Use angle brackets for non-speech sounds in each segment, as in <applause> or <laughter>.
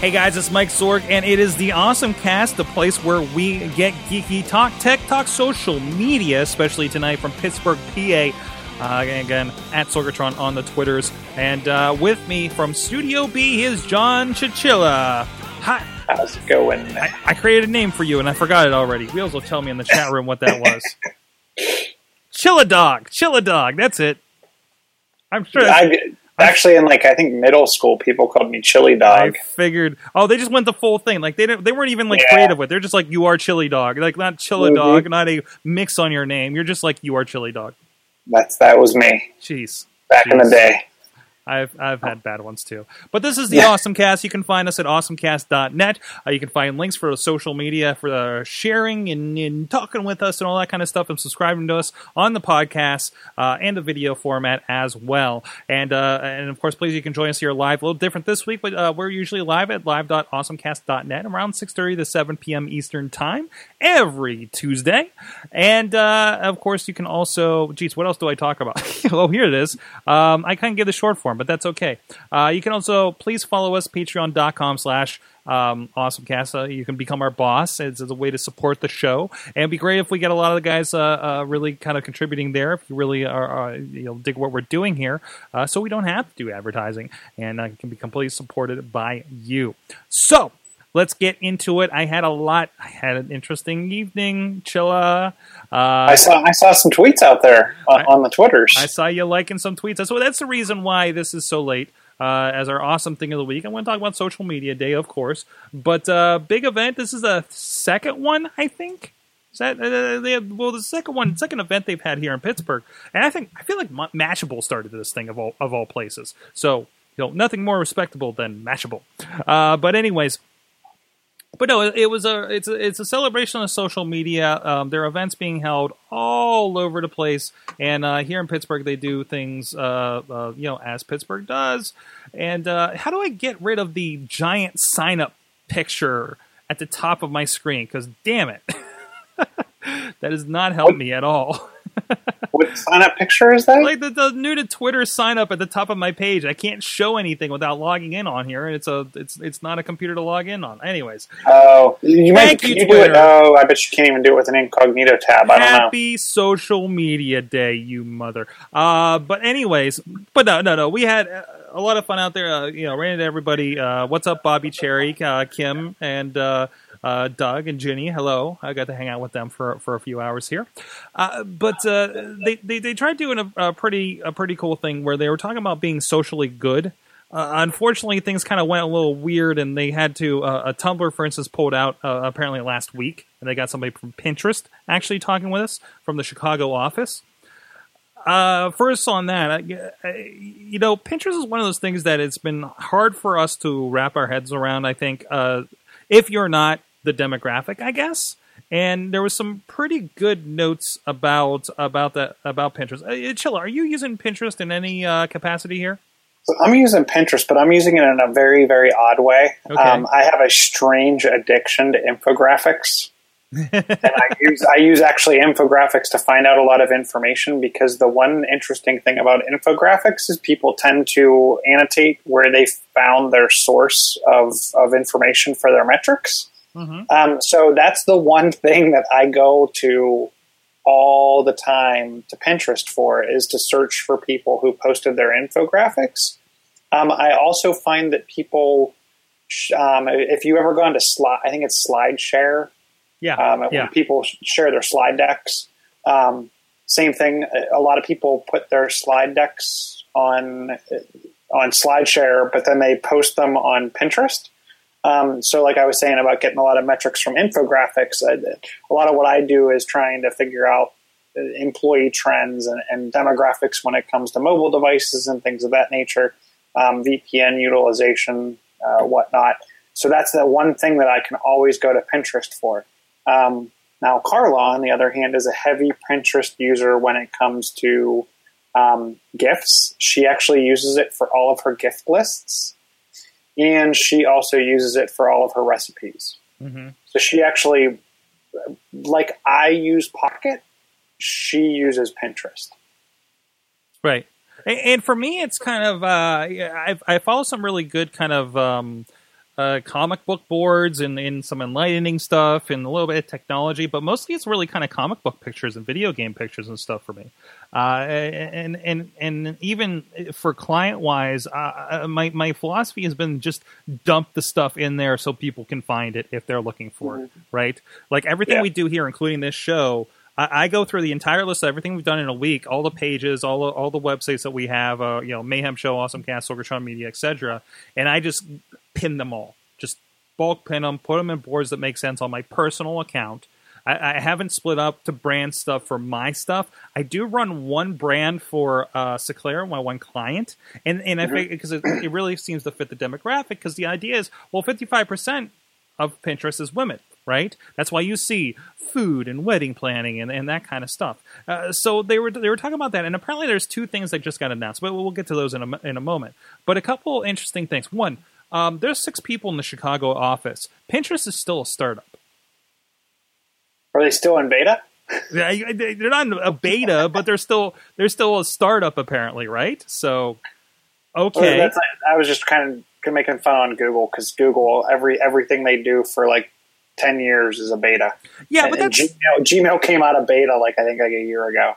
Hey guys, it's Mike Sorg, and it is the Awesome Cast, the place where we get geeky talk, tech talk, social media, especially tonight from Pittsburgh, PA. Uh, again, at Sorgatron on the Twitters. And uh, with me from Studio B is John Chichilla. Hi. How's it going? I, I created a name for you, and I forgot it already. Wheels will tell me in the chat room what that was. <laughs> Chilla Dog. Chilla Dog. That's it. I'm sure. that's- actually, in like I think middle school, people called me Chili Dog. I figured. Oh, they just went the full thing. Like they didn't. They weren't even like Yeah. creative with. it. They're just like you are chili dog. Like not chili Mhm. dog. Not a mix on your name. You're just like you are chili dog. That's that was me Jeez. back in the day. I've I've had bad ones too. But this is the Yeah. Awesome Cast. You can find us at awesomecast.net. Uh, you can find links for social media for uh, sharing and, and talking with us and all that kind of stuff and subscribing to us on the podcast uh, and the video format as well. And uh, and of course, please you can join us here live. A little different this week, but uh, we're usually live at live.awesomecast.net around 6:30 to 7 p.m. Eastern time every Tuesday. And uh, of course, you can also, geez, what else do I talk about? <laughs> oh, here it is. Um, I kind of give the short form, but that's okay. Uh, you can also please follow us patreon.com slash um, awesomecast. Uh, you can become our boss. It's a way to support the show, and it'd be great if we get a lot of the guys uh, uh, really kind of contributing there. If you really are, you know, dig what we're doing here, uh, so we don't have to do advertising and can be completely supported by you. So let's get into it. I had a lot. I had an interesting evening, Chilla. Uh, I saw I saw some tweets out there on, I- on the twitters. I saw you liking some tweets. So that's the reason why this is so late. Uh, as our awesome thing of the week, I want to talk about social media day, of course. But uh, big event. This is the second one, I think. Is that uh, they have, well the second one, second event they've had here in Pittsburgh, and I think I feel like Ma- Mashable started this thing of all of all places. So you know nothing more respectable than Mashable. Uh, but anyways, but no, it, was a it's a it's a celebration of social media. Um, there are events being held all over the place, and uh, here in Pittsburgh, they do things uh, uh, you know as Pittsburgh does. And uh, how do I get rid of the giant sign up picture at the top of my screen? Because damn it, <laughs> that has not helped me at all. <laughs> <laughs> what sign up picture is that? like the, the new to Twitter sign up at the top of my page. I can't show anything without logging in on here, and it's a it's it's not a computer to log in on. Anyways, oh, you might Thank can you, you do it? Twitter. Oh, I bet you can't even do it with an incognito tab. I don't know. Happy Social Media Day, you mother. Uh, but anyways, but no, no, no. We had uh, a lot of fun out there. Uh, you know, ran into everybody. Uh, what's up, Bobby Cherry, uh, Kim, and uh, Doug and Ginny. Hello, I got to hang out with them for for a few hours here. Uh, but uh, they, they they tried doing a, a pretty a pretty cool thing where they were talking about being socially good. Uh, unfortunately, things kind of went a little weird, and they had to. Uh, a Tumblr, for instance, pulled out uh, apparently last week, and they got somebody from Pinterest actually talking with us from the Chicago office. Uh, first on that, I, I, you know, Pinterest is one of those things that it's been hard for us to wrap our heads around. I think uh, if you're not the demographic, I guess. And there was some pretty good notes about about that about Pinterest. Uh, Chilla, are you using Pinterest in any uh, capacity here? So I'm using Pinterest, but I'm using it in a very, very odd way. Okay. Um, I have a strange addiction to infographics. <laughs> and I use I use actually infographics to find out a lot of information because the one interesting thing about infographics is people tend to annotate where they found their source of, of information for their metrics. Mm-hmm. Um, so that's the one thing that I go to all the time to Pinterest for is to search for people who posted their infographics. Um, I also find that people, um, if you ever go to slide, I think it's SlideShare, Yeah, um, when yeah. people share their slide decks. Um, same thing. A a lot of people put their slide decks on on SlideShare, but then they post them on Pinterest. Um, so, like I was saying about getting a lot of metrics from infographics, I, a lot of what I do is trying to figure out uh, employee trends and, and demographics when it comes to mobile devices and things of that nature, um, VPN utilization, uh, whatnot. So that's the one thing that I can always go to Pinterest for. Um, now, Carla, on the other hand, is a heavy Pinterest user when it comes to um, gifts. She actually uses it for all of her gift lists, and she also uses it for all of her recipes. Mhm. So she actually, like I use Pocket, she uses Pinterest. Right. And, and for me, it's kind of uh, I, I follow some really good kind of um, uh, comic book boards and, and some enlightening stuff and a little bit of technology, but mostly it's really kind of comic book pictures and video game pictures and stuff for me. Uh, and and and even for client wise, uh, my my philosophy has been just dump the stuff in there so people can find it if they're looking for it. Right. Like everything Yeah. we do here, including this show. I I go through the entire list of everything we've done in a week, all the pages, all the, all the websites that we have, uh, you know, Mayhem Show, Awesome Cast, Sorgatron Media, etc., and I just pin them all, just bulk pin them, put them in boards that make sense on my personal account. I, I haven't split up to brand stuff for my stuff. I do run one brand for uh, Seclair, my one client, and and I think because it, it really seems to fit the demographic. Because the idea is, well, fifty five percent of Pinterest is women, right? That's why you see food and wedding planning and, and that kind of stuff. Uh, so they were they were talking about that, and apparently there's two things that just got announced, but we'll get to those in a in a moment. But a couple interesting things. One, um, there's six people in the Chicago office. Pinterest is still a startup. Are they still in beta? <laughs> They're not in a beta, but they're still they're still a startup apparently, right? So okay, That's, I was just kind of making fun on Google because Google every everything they do for like ten years is a beta. yeah, And- but that's Gmail, Gmail came out of beta like I think like a year ago.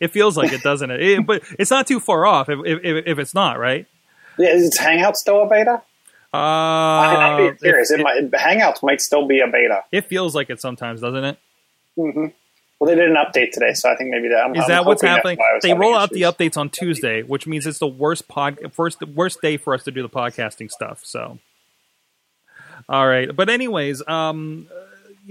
it feels like it doesn't it? It- But it's not too far off if if, if, if it's not right. Yeah, is Hangout still a beta? Uh, being serious. it, It, might, Hangouts might still be a beta. it feels like it sometimes, doesn't it? hmm Well, they did an update today, so I think maybe that. I'm, Is I'm that what's happening? why I was They roll out the updates on Tuesday, which means it's the worst pod first the worst day for us to do the podcasting stuff. So, all right. But anyways, um,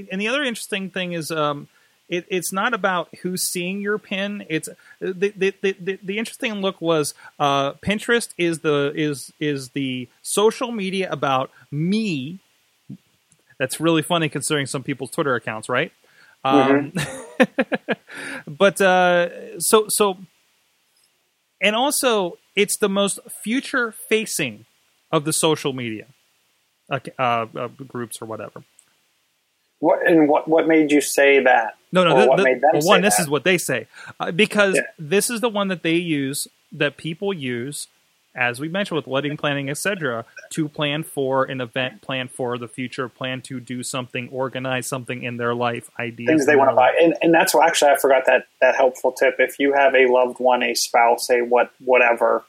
and the other interesting thing is, um, it, it's not about who's seeing your pin. It's the the, the, the, the interesting look was uh, Pinterest is the is is the social media about me. That's really funny considering some people's Twitter accounts, right? Um, <laughs> but uh, so so, and also it's the most future facing of the social media uh, uh, groups or whatever. What and what? What made you say that? No, no. Or th- what th- made them one, this that? is what they say uh, because Yeah. this is the one that they use that people use, as we mentioned with wedding planning, etc., to plan for an event, plan for the future, plan to do something, organize something in their life, ideas, things they want to buy, and and that's what actually I forgot that that helpful tip. If you have a loved one, a spouse, a what whatever,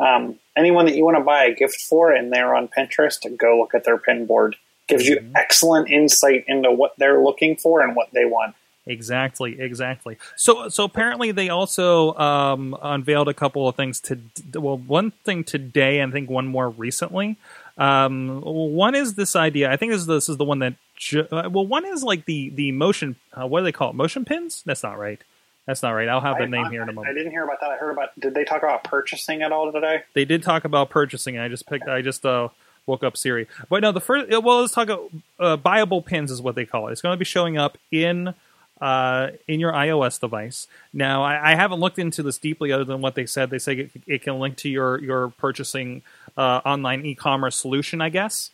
um, anyone that you want to buy a gift for, and they're on Pinterest, go look at their pin board. Gives you Mm-hmm. excellent insight into what they're looking for and what they want. Exactly, exactly. So, so apparently they also um, unveiled a couple of things to well, one thing today, and I think one more recently. Um, one is this idea. I think this is this is the one that ju- uh, well, one is like the the motion. Uh, what do they call it? Motion pins? That's not right. That's not right. I'll have the name here in a moment. I didn't hear about that. I heard about. Did they talk about purchasing at all today? They did talk about purchasing. and I just picked. I just uh, woke up Siri. But no, the first. Well, let's talk about uh, buyable pins is what they call it. It's going to be showing up in uh, in your iOS device. Now, I, I haven't looked into this deeply, other than what they said. They say it, it can link to your your purchasing uh, online e-commerce solution, I guess.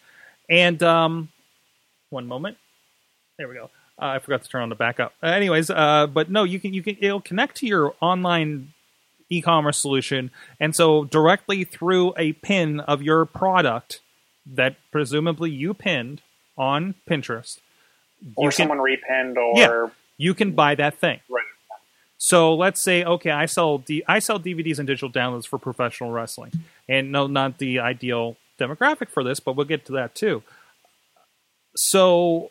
And um, one moment. There we go. Uh, I forgot to turn on the backup. Anyways, uh, but no, you can you can it'll connect to your online e-commerce solution, and so directly through a pin of your product that presumably you pinned on Pinterest, Or can someone repinned, or Yeah. You can buy that thing. right. So let's say, okay, I sell D- I sell DVDs and digital downloads for professional wrestling, and no, not the ideal demographic for this, but we'll get to that too. So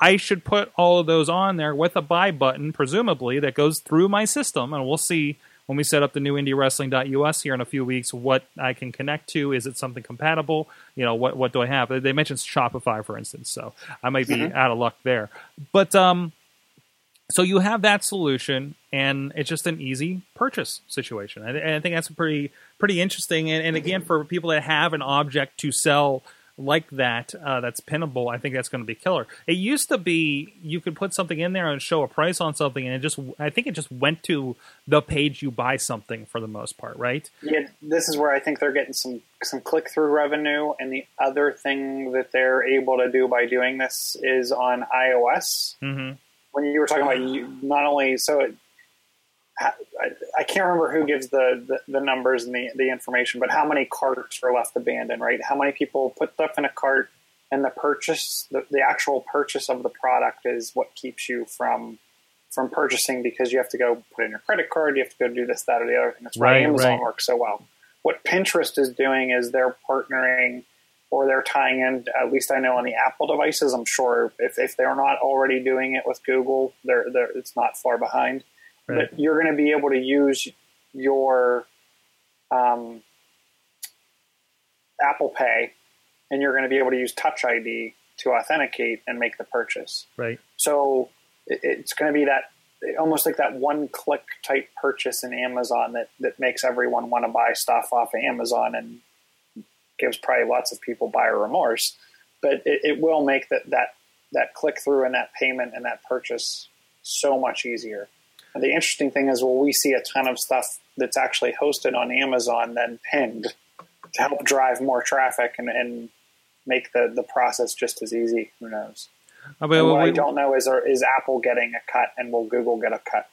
I should put all of those on there with a buy button, presumably that goes through my system, and we'll see when we set up the new IndieWrestling.us here in a few weeks what I can connect to. Is it something compatible? You know, what what do I have? They mentioned Shopify, for instance, so I might be out of luck there. But um, so you have that solution, and it's just an easy purchase situation. And and I think that's pretty pretty interesting. And, and again, for people that have an object to sell like that uh, that's pinnable, I think that's going to be killer. It used to be you could put something in there and show a price on something, and it just I think it just went to the page you buy something for the most part, right? Yeah, this is where I think they're getting some some click through revenue, and the other thing that they're able to do by doing this is on iOS. Mm-hmm. When you were talking about you, not only so, it, I, I can't remember who gives the, the, the numbers and the, the information, but how many carts are left abandoned, right? How many people put stuff in a cart, and the purchase, the, the actual purchase of the product is what keeps you from from purchasing because you have to go put in your credit card, you have to go do this, that, or the other thing. That's why Right, Amazon right. works so well. What Pinterest is doing is they're partnering or they're tying in, at least I know on the Apple devices, I'm sure if, if they're not already doing it with Google, they're, they're, it's not far behind. Right. But you're going to be able to use your um, Apple Pay and you're going to be able to use Touch ID to authenticate and make the purchase. Right. So it- it's going to be that almost like that one click type purchase in Amazon that, that makes everyone want to buy stuff off of Amazon and gives probably lots of people buyer remorse. But it, it will make that, that, that click through and that payment and that purchase so much easier. And the interesting thing is, well, we see a ton of stuff that's actually hosted on Amazon then pinned to help drive more traffic and, and make the, the process just as easy. Who knows? But what we- I don't know is are, is Apple getting a cut and will Google get a cut?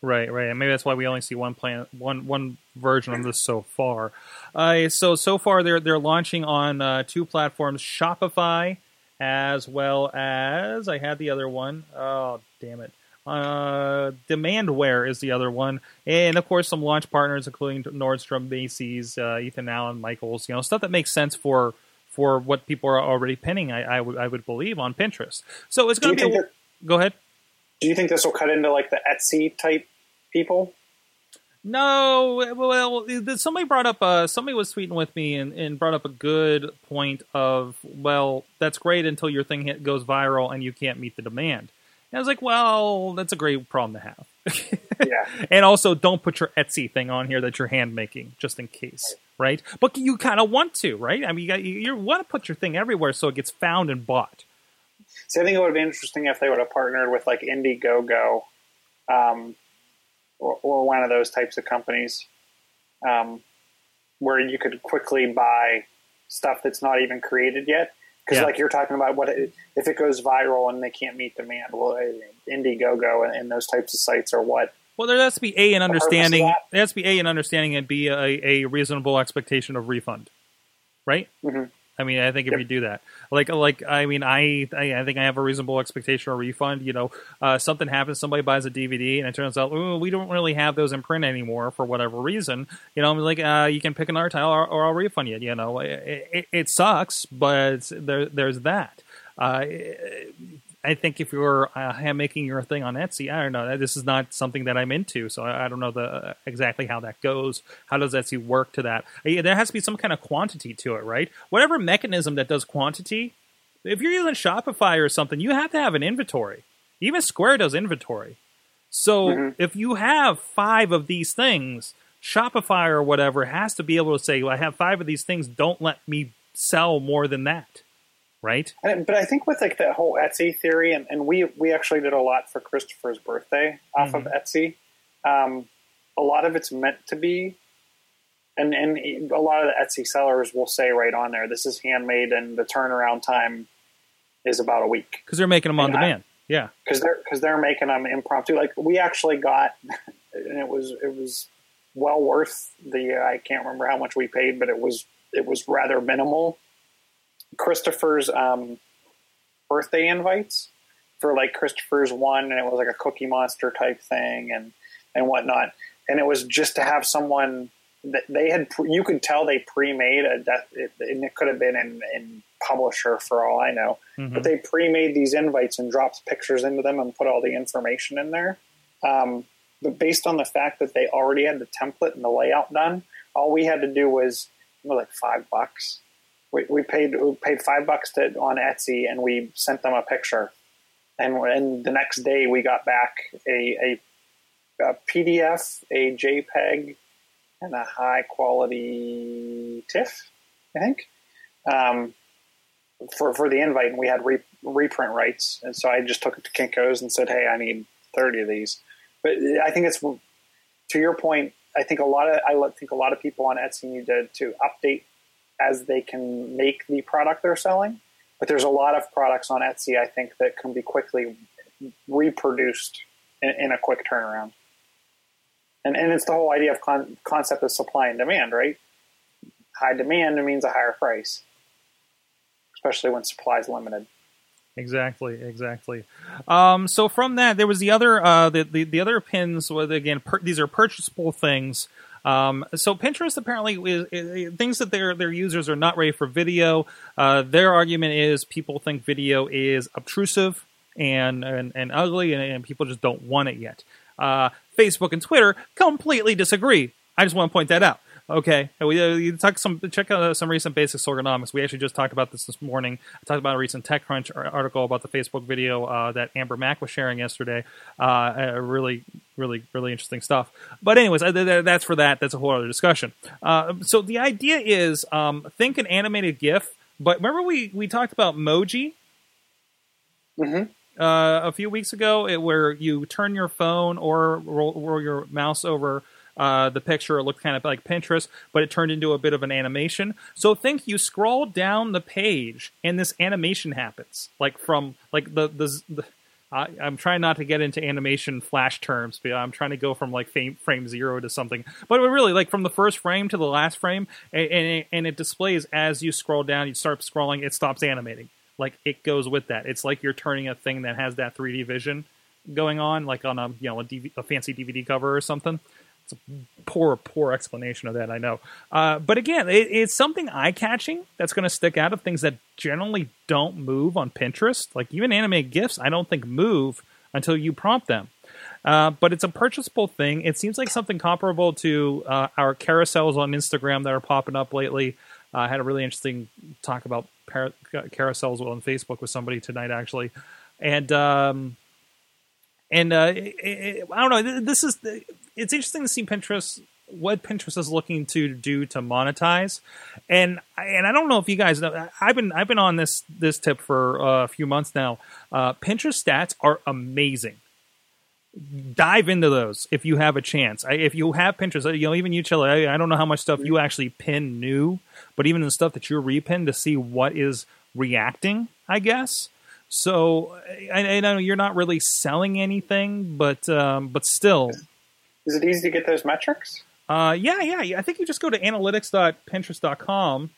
Right, right, and maybe that's why we only see one plan, one one version of this so far. Uh, so so far they're they're launching on uh, two platforms, Shopify, as well as I had the other one. Oh damn it! Uh, Demandware is the other one, and of course some launch partners including Nordstrom, Macy's, uh, Ethan Allen, Michaels. You know stuff that makes sense for for what people are already pinning. I, I would I would believe on Pinterest. So it's going to be. A, that, go ahead. do you think this will cut into like the Etsy type people? No, well, somebody brought up. Uh, somebody was tweeting with me and, and brought up a good point of, well, that's great until your thing hit, goes viral and you can't meet the demand. And I was like, well, that's a great problem to have. Yeah. <laughs> and also, don't put your Etsy thing on here that you're hand making, just in case, right? But you kind of want to, right? I mean, you, got, you, you want to put your thing everywhere so it gets found and bought. See, I think it would have been interesting if they would have partnered with like Indiegogo, um, or, or one of those types of companies, um, where you could quickly buy stuff that's not even created yet. Because Yeah. like you're talking about, what it, if it goes viral and they can't meet demand? Well, uh, Indiegogo and, and those types of sites are what Well, there has to be a an understanding. There has to be a an understanding and b a, a reasonable expectation of refund, right? Mhm. I mean, I think if Yep. you do that, like, like, I mean, I, I, think I have a reasonable expectation of a refund. You know, uh, something happens, somebody buys a DVD, and it turns out, we don't really have those in print anymore for whatever reason. You know, I'm like, uh, you can pick another title, or, or I'll refund you. You know, it, it, it sucks, but there, there's that. Uh, I think if you're uh, making your thing on Etsy, I don't know. This is not something that I'm into, so I, I don't know the exactly how that goes. How does Etsy work to that? Uh, There has to be some kind of quantity to it, right? Whatever mechanism that does quantity. If you're using Shopify or something, you have to have an inventory. Even Square does inventory. So if you have five of these things, Shopify or whatever has to be able to say, well, I have five of these things. Don't let me sell more than that, right? And- But I think with like that whole Etsy theory, and, and we we actually did a lot for Christopher's birthday off of Etsy. Um, a lot of it's meant to be, and and a lot of the Etsy sellers will say right on there, "This is handmade," and the turnaround time is about a week Because they're making them on And I- demand. yeah. because they're because they're making them impromptu. Like we actually got, <laughs> and it was it was well worth the. I can't remember how much we paid, but it was it was rather minimal. Christopher's um, birthday invites for like Christopher's one, and it was like a Cookie Monster type thing, and and whatnot. And it was just to have someone that they had. pre- You could tell they pre-made a death, it, and it could have been in, in Publisher for all I know. But they pre-made these invites and dropped pictures into them and put all the information in there. Um, but based on the fact that they already had the template and the layout done, all we had to do was like five bucks. We, we paid we paid five bucks to on Etsy and we sent them a picture, and and the next day we got back a, a, a PDF, a JPEG, and a high quality TIFF, I think. Um, for for the invite, and we had re, reprint rights, and so I just took it to Kinkos and said, "Hey, I need thirty of these." But I think it's to your point. I think a lot of I think a lot of people on Etsy need to, to update as they can make the product they're selling. But there's a lot of products on Etsy I think that can be quickly reproduced in, in a quick turnaround. And and it's the whole idea of con- concept of supply and demand, right? High demand means a higher price, especially when supply is limited. Exactly, exactly. Um, so from that, there was the other uh, the, the the other pins. With again, per, these are purchasable things. Um, so Pinterest apparently is, is, things that their their users are not ready for video. Uh, their argument is people think video is obtrusive and and, and ugly, and, and people just don't want it yet. Uh, Facebook and Twitter completely disagree. I just want to point that out. Okay, we uh, you talk some check out uh, some recent basics ergonomics. We actually just talked about this this morning. I talked about a recent TechCrunch article about the Facebook video uh, that Amber Mac was sharing yesterday. Uh, really, really, really interesting stuff. But anyways, that's for that. That's a whole other discussion. Uh, so the idea is um, think an animated GIF. But remember we we talked about Moji. Mm-hmm. Uh, a few weeks ago, it, where you turn your phone or roll, roll your mouse over uh, the picture. It looked kind of like Pinterest, but it turned into a bit of an animation. So think you scroll down the page and this animation happens, like from like the the. the I, am trying not to get into animation flash terms, but I'm trying to go from like frame, frame zero to something. But really, like from the first frame to the last frame, and, and, and it displays as you scroll down. You start scrolling, it stops animating. Like it goes with that. It's like you're turning a thing that has that 3D vision going on, like on a you know a, DV, a fancy DVD cover or something. It's a poor, poor explanation of that, I know. Uh, but again, it, it's something eye catching that's going to stick out of things that generally don't move on Pinterest. Like even anime GIFs, I don't think move until you prompt them. Uh, but it's a purchasable thing. It seems like something comparable to uh, our carousels on Instagram that are popping up lately. Uh, I had a really interesting talk about par- carousels on Facebook with somebody tonight, actually, and um, and uh, it, it, I don't know. This is it's interesting to see Pinterest what Pinterest is looking to do to monetize, and and I don't know if you guys know. I've been I've been on this this tip for uh, a few months now. Uh, Pinterest stats are amazing. Dive into those if you have a chance. I, if you have Pinterest, you know even you, Chili. I, I don't know how much stuff you actually pin new, but even the stuff that you repin to see what is reacting. I guess so. I, I know you're not really selling anything, but um, but still, is it easy to get those metrics? Uh, yeah, yeah. I think you just go to analytics.pinterest.com.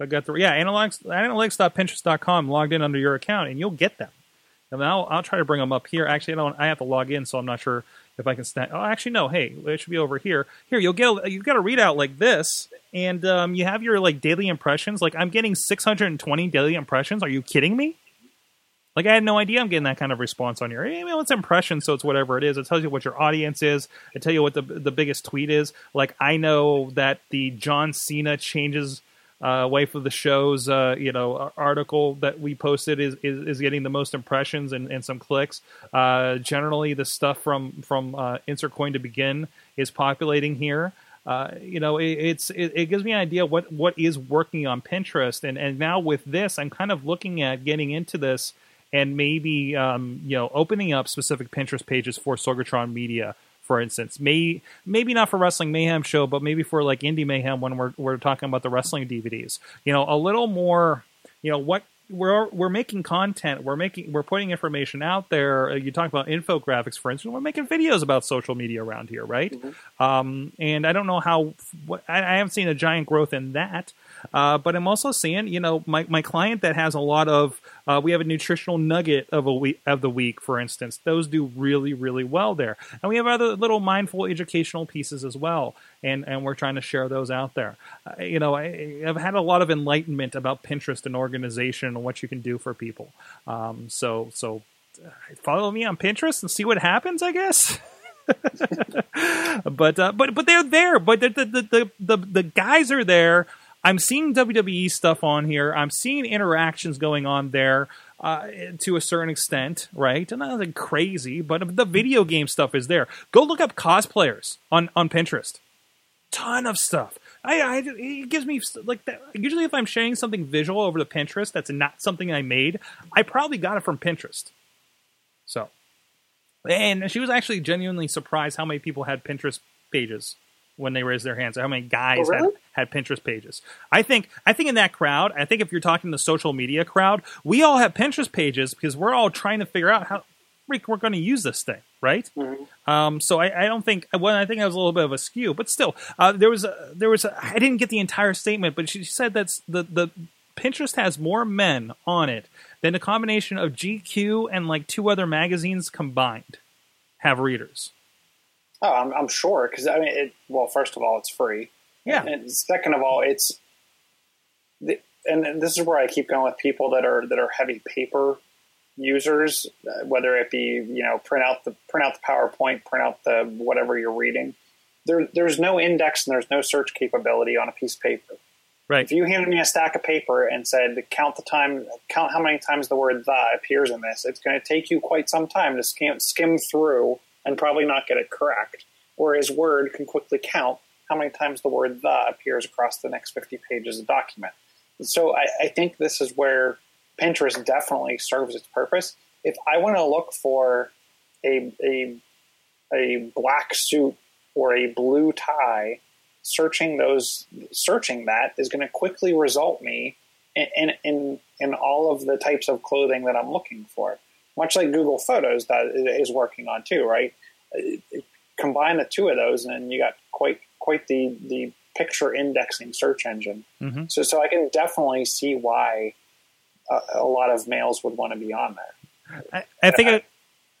I got the yeah analytics analytics.pinterest.com logged in under your account, and you'll get them. And I'll I'll try to bring them up here. Actually, I don't. I have to log in, so I'm not sure if I can. St- oh, actually, no. Hey, it should be over here. Here, you'll get a, you've got a readout like this, and um, you have your like daily impressions. Like I'm getting 620 daily impressions. Are you kidding me? Like I had no idea I'm getting that kind of response on your email. It's impression, so it's whatever it is. It tells you what your audience is. It tell you what the the biggest tweet is. Like I know that the John Cena changes uh, wife of the show's uh, you know article that we posted is, is, is getting the most impressions and, and some clicks. Uh, generally, the stuff from from uh, insert coin to begin is populating here. Uh, you know, it, it's it, it, gives me an idea what what is working on Pinterest, and and now with this, I'm kind of looking at getting into this and maybe um, you know opening up specific Pinterest pages for Sorgatron Media, for instance. May maybe not for Wrestling Mayhem show, but maybe for like Indie Mayhem when we're we're talking about the wrestling DVDs. You know, a little more. You know what we're we're making content. We're making we're putting information out there. Uh, you talk about infographics, for instance. We're making videos about social media around here, right? Mm-hmm. Um, and I don't know how. What, I, I haven't seen a giant growth in that. Uh, but I'm also seeing, you know, my, my client that has a lot of, uh, we have a nutritional nugget of a week of the week, for instance. Those do really, really well there, and we have other little mindful educational pieces as well, and and we're trying to share those out there. Uh, you know, I, have had a lot of enlightenment about Pinterest and organization and what you can do for people. Um, so so uh, follow me on Pinterest and see what happens. I guess. <laughs> but uh, but but they're there. But the the, the the the guys are there I'm seeing WWE stuff on here. I'm seeing interactions going on there uh, to a certain extent, right? And nothing crazy, but the video game stuff is there. Go look up cosplayers on on Pinterest. Ton of stuff. I, I it gives me like that. Usually, if I'm sharing something visual over to Pinterest that's not something I made, I probably got it from Pinterest. So, and she was actually genuinely surprised how many people had Pinterest pages when they raised their hands. How many guys Oh, really? had, had Pinterest pages? I think I think in that crowd, I think if you're talking the social media crowd, we all have Pinterest pages because we're all trying to figure out how freak we're going to use this thing, right? Um, so I, I don't think well, I think that was a little bit of a skew, but still, uh, there was a there was a, I didn't get the entire statement, but she said that's the the Pinterest has more men on it than a combination of GQ and like two other magazines combined have readers. Oh, I'm, I'm sure because I mean, it, well, first of all, it's free. Yeah. And second of all, it's the, and, and this is where I keep going with people that are that are heavy paper users, uh, whether it be you know print out the print out the PowerPoint, print out the whatever you're reading. There, there's no index and there's no search capability on a piece of paper. Right. If you handed me a stack of paper and said count the time, count how many times the word "the" appears in this, it's going to take you quite some time to skim, skim through and probably not get it correct. Whereas Word can quickly count how many times the word "the" appears across the next 50 pages of document. So I, I think this is where Pinterest definitely serves its purpose. If I want to look for a, a a black suit or a blue tie, searching those searching that is going to quickly result me in, in in in all of the types of clothing that I'm looking for. Much like Google Photos that is working on too, right? Combine the two of those, and you got quite quite the the picture indexing search engine. Mhm. So so I can definitely see why a, a lot of males would want to be on there. I, I think I,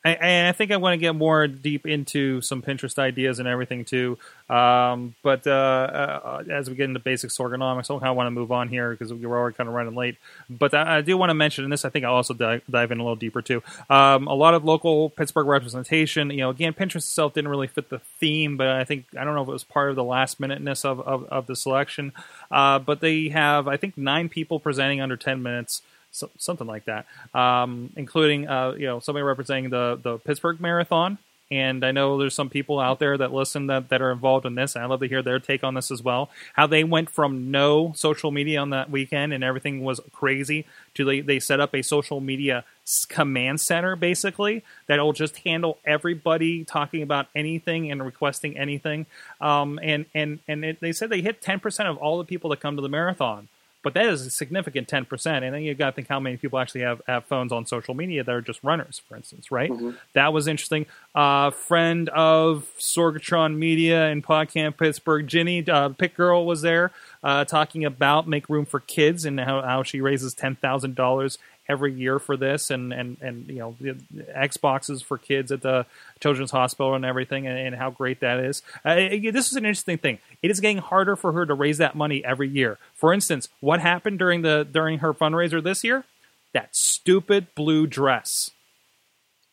I, I think I want to get more deep into some Pinterest ideas and everything too. Um, but uh, uh, as we get into basics ergonomics, I kind of want to move on here because we're already kind of running late. But I, do want to mention, and this I think I'll also dive, dive in a little deeper too. Um, a lot of local Pittsburgh representation. You know, again, Pinterest itself didn't really fit the theme, but I think I don't know if it was part of the last minuteness of of, of the selection. Uh, but they have, I think, nine people presenting under ten minutes so, something like that, um, including uh, you know somebody representing the the Pittsburgh Marathon. And I know there's some people out there that listen that, that are involved in this. And I'd love to hear their take on this as well. How they went from no social media on that weekend and everything was crazy to they, they set up a social media command center basically that'll just handle everybody talking about anything and requesting anything. Um, and and and it, they said they hit 10% of all the people that come to the marathon but that is a significant 10% and then you got to think how many people actually have, have phones on social media that are just runners for instance right? That was interesting. Uh, friend of sorgatron media and podcamp pittsburgh ginny uh, PittGirl was there uh, talking about make room for kids and how, how she raises $10000 every year for this and and and you know the xboxes for kids at the children's hospital and everything and, and how great that is. Uh, it- this is an interesting thing. It is getting harder for her to raise that money every year. For instance what happened during the during her fundraiser this year? That stupid blue dress.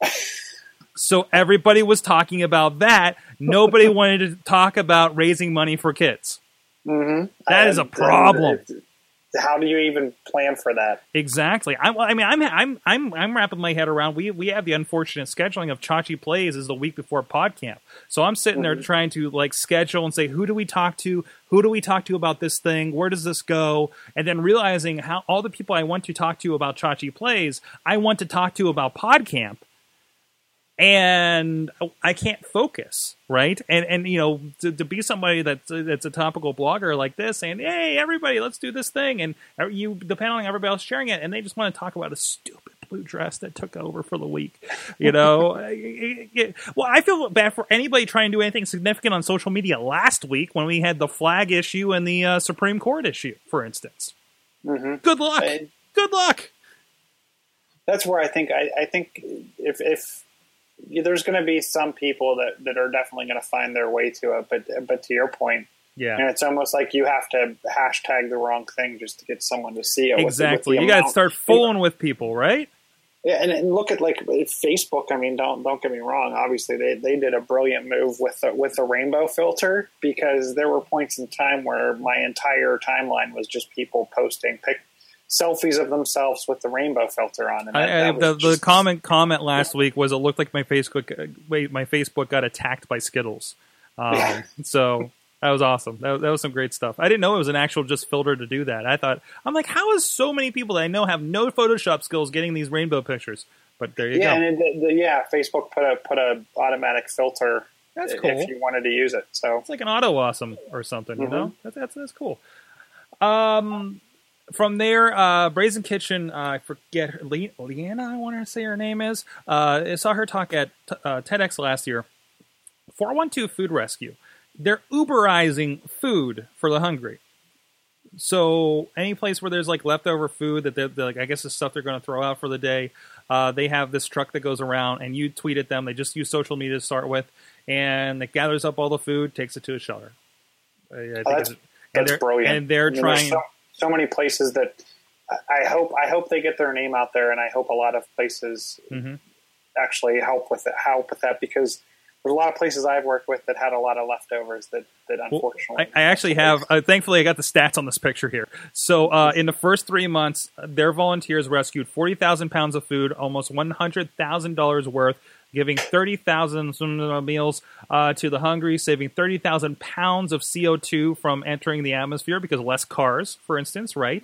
<laughs> So everybody was talking about that. Nobody <laughs> wanted to talk about raising money for kids. Mm-hmm. That is a problem. How do you even plan for that? Exactly. I, well, I mean, I'm I'm I'm I'm wrapping my head around. We we have the unfortunate scheduling of Chachi plays is the week before PodCamp, so I'm sitting there mm-hmm. trying to like schedule and say who do we talk to, who do we talk to about this thing, where does this go, and then realizing how all the people I want to talk to about Chachi plays, I want to talk to about PodCamp, and I can't focus, right? And and you know to, to be somebody that's that's a topical blogger like this, saying, "Hey, everybody, let's do this thing," and you depend on everybody else sharing it, and they just want to talk about a stupid blue dress that took over for the week, you know. <laughs> It- it- well, I feel bad for anybody trying to do anything significant on social media last week when we had the flag issue and the uh, Supreme Court issue, for instance. Mm-hmm. Good luck. And- Good luck. that's where I think I, I think if if there's going to be some people that, that are definitely going to find their way to it, but but to your point, Yeah. and it's almost like you have to hashtag the wrong thing just to get someone to see it. with with Exactly. You got to start fooling with people, right? Yeah, and, and look at like Facebook. I mean, don't don't get me wrong. Obviously, they, they did a brilliant move with the, with the rainbow filter because there were points in time where my entire timeline was just people posting pic selfies of themselves with the rainbow filter on. And that- I, I, that the, the comment comment last week was it looked like my Facebook uh, wait my Facebook got attacked by Skittles. Um, Yeah. <laughs> so That was awesome. That, that was some great stuff. I didn't know it was an actual just filter to do that. I thought I'm like, how is so many people that I know have no Photoshop skills getting these rainbow pictures? But there you Yeah, go. and it, the, yeah, Facebook put a put a automatic filter That's cool. if you wanted to use it. So It's like an auto awesome or something, you Mhm. know? That's, that's that's cool. Um, from there, uh, Brazen Kitchen, uh, I forget her, Le- Leanna, I want to say her name is. Uh, I saw her talk at t- uh, TEDx last year. 412 Food Rescue. They're Uberizing food for the hungry. So any place where there's like leftover food that they're, they're like, I guess the stuff they're going to throw out for the day, uh, they have this truck that goes around and you tweet at them. They just use social media to start with, and it gathers up all the food, takes it to a shelter. I, I think Oh, that's- that's they're, brilliant. And they're I mean, trying. So, many places that I- hope I hope they get their name out there, and I hope a lot of places Mhm. actually help with it, help with that because there's a lot of places I've worked with that had a lot of leftovers that that Well, unfortunately I, I actually have. Uh, thankfully, I got the stats on this picture here. So, uh, in the first three months, their volunteers rescued forty thousand pounds of food, almost one hundred thousand dollars worth, giving thirty thousand meals uh, to the hungry, saving thirty thousand pounds of CO two from entering the atmosphere because less cars, for instance, right?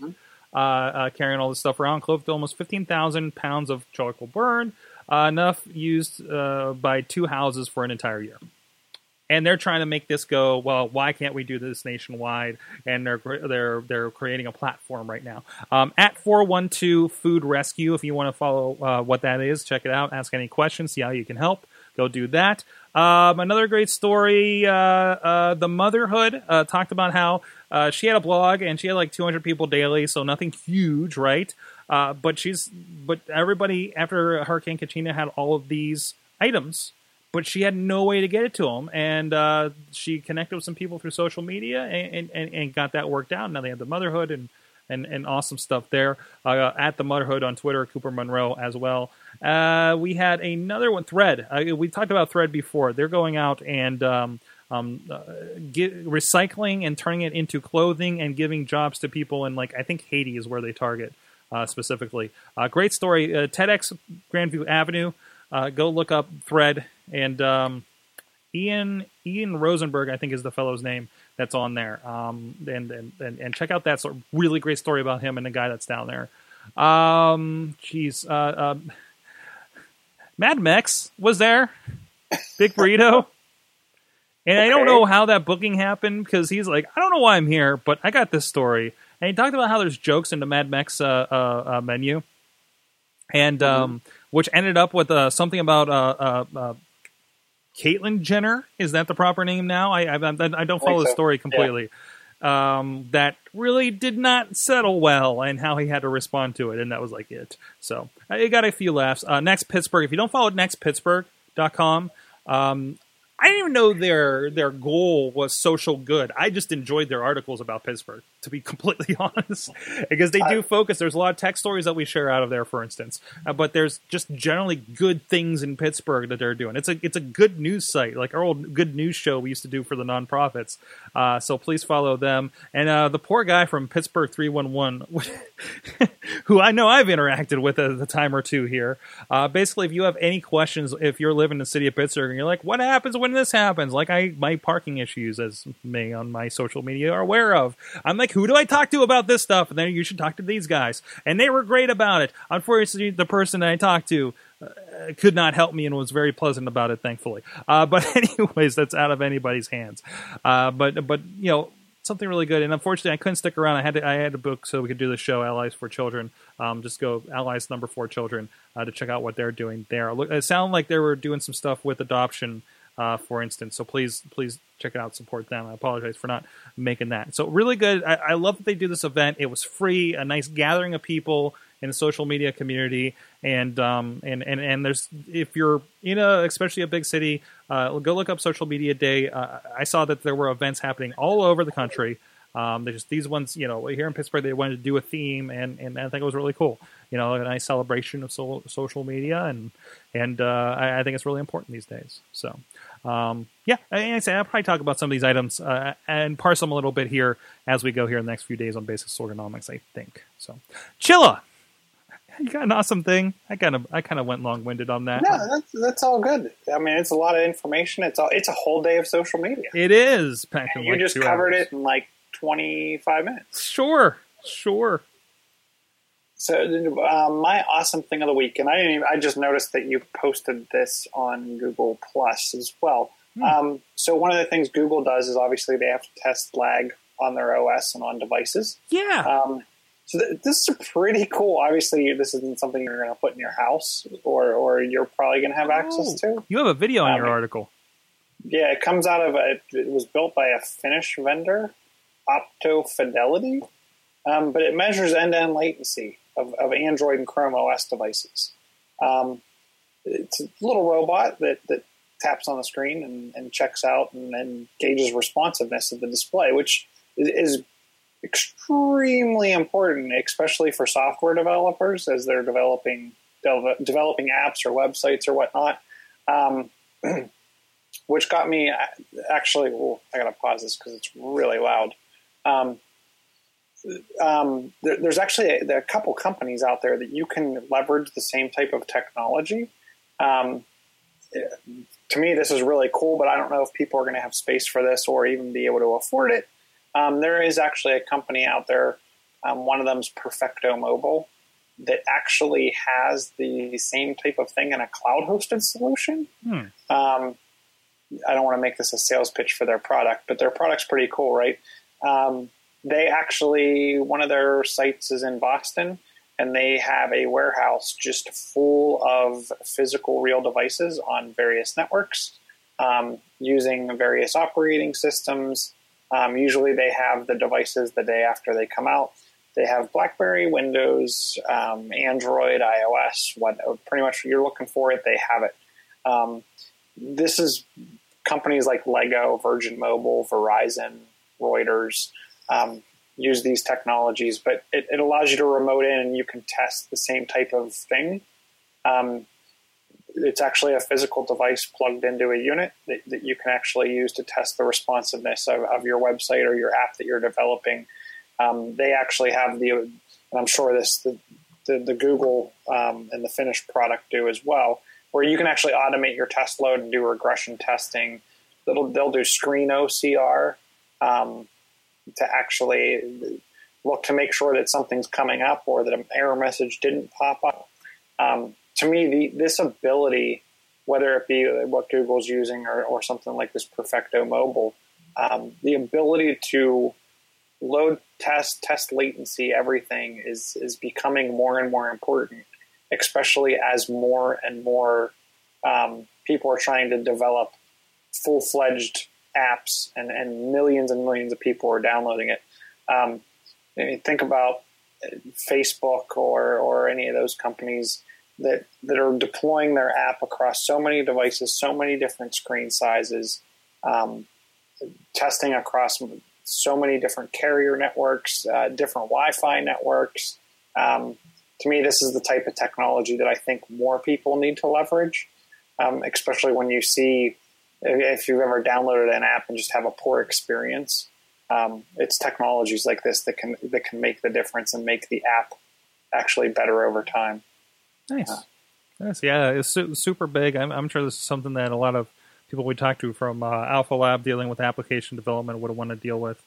Uh, uh, carrying all this stuff around, close to almost fifteen thousand pounds of charcoal burn, uh, enough used uh, by two houses for an entire year and they're trying to make this go well why can't we do this nationwide? And they're they're they're creating a platform right now. Um, at 412 food rescue if you want to follow uh, what that is check it out. Ask any questions see how you can help. Go do that. Um, another great story uh, uh, the motherhood uh, talked about how uh, she had a blog and she had like 200 people daily so nothing huge right? Uh, but she's but everybody after hurricane katrina had all of these items but she had no way to get it to them. And uh, she connected with some people through social media and, and, and got that worked out. Now they have the motherhood and, and, and awesome stuff there. Uh, at the motherhood on Twitter, Cooper Munroe as well. Uh, we had another one, Thread. Uh, we talked about Thread before. They're going out and um, um, uh, get, recycling and turning it into clothing and giving jobs to people in, like, I think Haiti is where they target. Uh, specifically, great story. TEDx Grandview Avenue. Go look up Thread and um, Ian Ian Rosenberg, I think is the fellow's name that's on there. Um, and, and and check out that sort of really great story about him and the guy that's down there. Um, geez, uh, um, Mad Mex was there, Big Burrito. And I don't know how that booking happened because he's like, I don't know why I'm here, but I got this story. And he talked about how there's jokes in the Mad Mex uh, uh, uh, menu, and um, which ended up with uh, something about uh, uh, uh, Caitlyn Jenner. Is that the proper name now? I I, I don't follow the so. story completely. Um, that really did not settle well, and how he had to respond to it, and that was like it. So I got a few laughs. Uh, Next Pittsburgh. If you don't follow nextpittsburgh.com, um, I didn't even know their their goal was social good. I just enjoyed their articles about Pittsburgh, to be <laughs> completely honest, <laughs> because they do focus. There's a lot of tech stories that we share out of there, for instance, uh, but there's just generally good things in Pittsburgh that they're doing. It's a it's a good news site, like our old good news show we used to do for the nonprofits. Uh, so please follow them. And uh, the poor guy from Pittsburgh three one one, <laughs> who I know I've interacted with at the time or two here. Uh, basically, if you have any questions, if you're living in the city of Pittsburgh and you're like, what happens when this happens? Like I, my parking issues, as me on my social media are aware of. I'm like, who do I talk to about this stuff? And then you should talk to these guys. And they were great about it. Unfortunately, the person that I talked to uh, could not help me and was very pleasant about it, thankfully. Uh, but <laughs> anyways, that's out of anybody's hands. Uh, but but you know something really good. And unfortunately, I couldn't stick around. I had to I had to book so we could do the show Allies for Children. Um, just go Allies number four Children uh, to check out what they're doing there. It sounded like they were doing some stuff with adoption. Uh, for instance, so please, please check it out, support them. I apologize for not making that. So really good. I, I love that they do this event. It was free, a nice gathering of people in the social media community, and um, and and and there's if you're in a especially a big city, uh, go look up Social Media Day. Uh, I saw that there were events happening all over the country. Um, just these ones, you know, here in Pittsburgh, they wanted to do a theme, and, and I think it was really cool. You know, a nice celebration of so, social media, and and uh, I, I think it's really important these days. So, um, yeah, I say I'll probably talk about some of these items uh, and parse them a little bit here as we go here in the next few days on Basic Ergonomics. I think so. Chilla, <laughs> you got an awesome thing. I kind of I kind of went long winded on that. No, that's that's all good. I mean, it's a lot of information. It's all it's a whole day of social media. It is packed And you like just covered hours. it in like twenty five minutes. Sure, sure. So um, my awesome thing of the week, and I didn't even, I just noticed that you posted this on Google Plus as well. Hmm. Um, so one of the things Google does is obviously they have to test lag on their OS and on devices. Yeah. Um, so th- this is pretty cool. Obviously, this isn't something you're going to put in your house, or or you're probably going to have access Oh, to. You have a video on Um, your article. Yeah, it comes out of a, it was built by a Finnish vendor, Opto Fidelity, um, but it measures end-to-end latency of, of Android and Chrome OS devices. Um, it's a little robot that, that taps on the screen and, and checks out and, and gauges responsiveness of the display, which is, extremely important, especially for software developers as they're developing de- developing apps or websites or whatnot. Um, <clears throat> which got me actually. Well, I gotta pause this because it's really loud. Um, um, there, there's actually a, there a couple companies out there that you can leverage the same type of technology. Um, to me, this is really cool, but I don't know if people are going to have space for this or even be able to afford it. Um, there is actually a company out there. Um, one of them is Perfecto Mobile that actually has the same type of thing in a cloud-hosted solution. Hmm. Um, I don't want to make this a sales pitch for their product, but their product's pretty cool, right? Um, they actually, one of their sites is in Boston, and they have a warehouse just full of physical real devices on various networks um, using various operating systems. Um, usually they have the devices the day after they come out. They have BlackBerry, Windows, um, Android, iOS, what pretty much you're looking for it, they have it. Um, this is companies like Lego, Virgin Mobile, Verizon, Reuters um, use these technologies, but it, it, allows you to remote in and you can test the same type of thing. Um, it's actually a physical device plugged into a unit that, that, you can actually use to test the responsiveness of, of your website or your app that you're developing. Um, they actually have the, and I'm sure this the, the, the Google um, and the finished product do as well, where you can actually automate your test load and do regression testing. They'll, they'll do screen OCR um, to actually look to make sure that something's coming up or that an error message didn't pop up. Um, to me, the, this ability, whether it be what Google's using or, or something like this Perfecto Mobile, um, the ability to load, test, test latency, everything is is becoming more and more important, especially as more and more um, people are trying to develop full fledged apps and, and millions and millions of people are downloading it. Um, I mean, think about Facebook or, or any of those companies that, that are deploying their app across so many devices, so many different screen sizes, um, testing across so many different carrier networks, uh, different Wi-Fi networks. Um, to me, this is the type of technology that I think more people need to leverage, um, especially when you see if you've ever downloaded an app and just have a poor experience. Um, it's technologies like this that can that can make the difference and make the app actually better over time. Nice. Nice. Yeah, it's su- super big. I'm, I'm sure this is something that a lot of people we talk to from uh, Alpha Lab dealing with application development would want to deal with.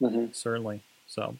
Mm-hmm. Certainly. So,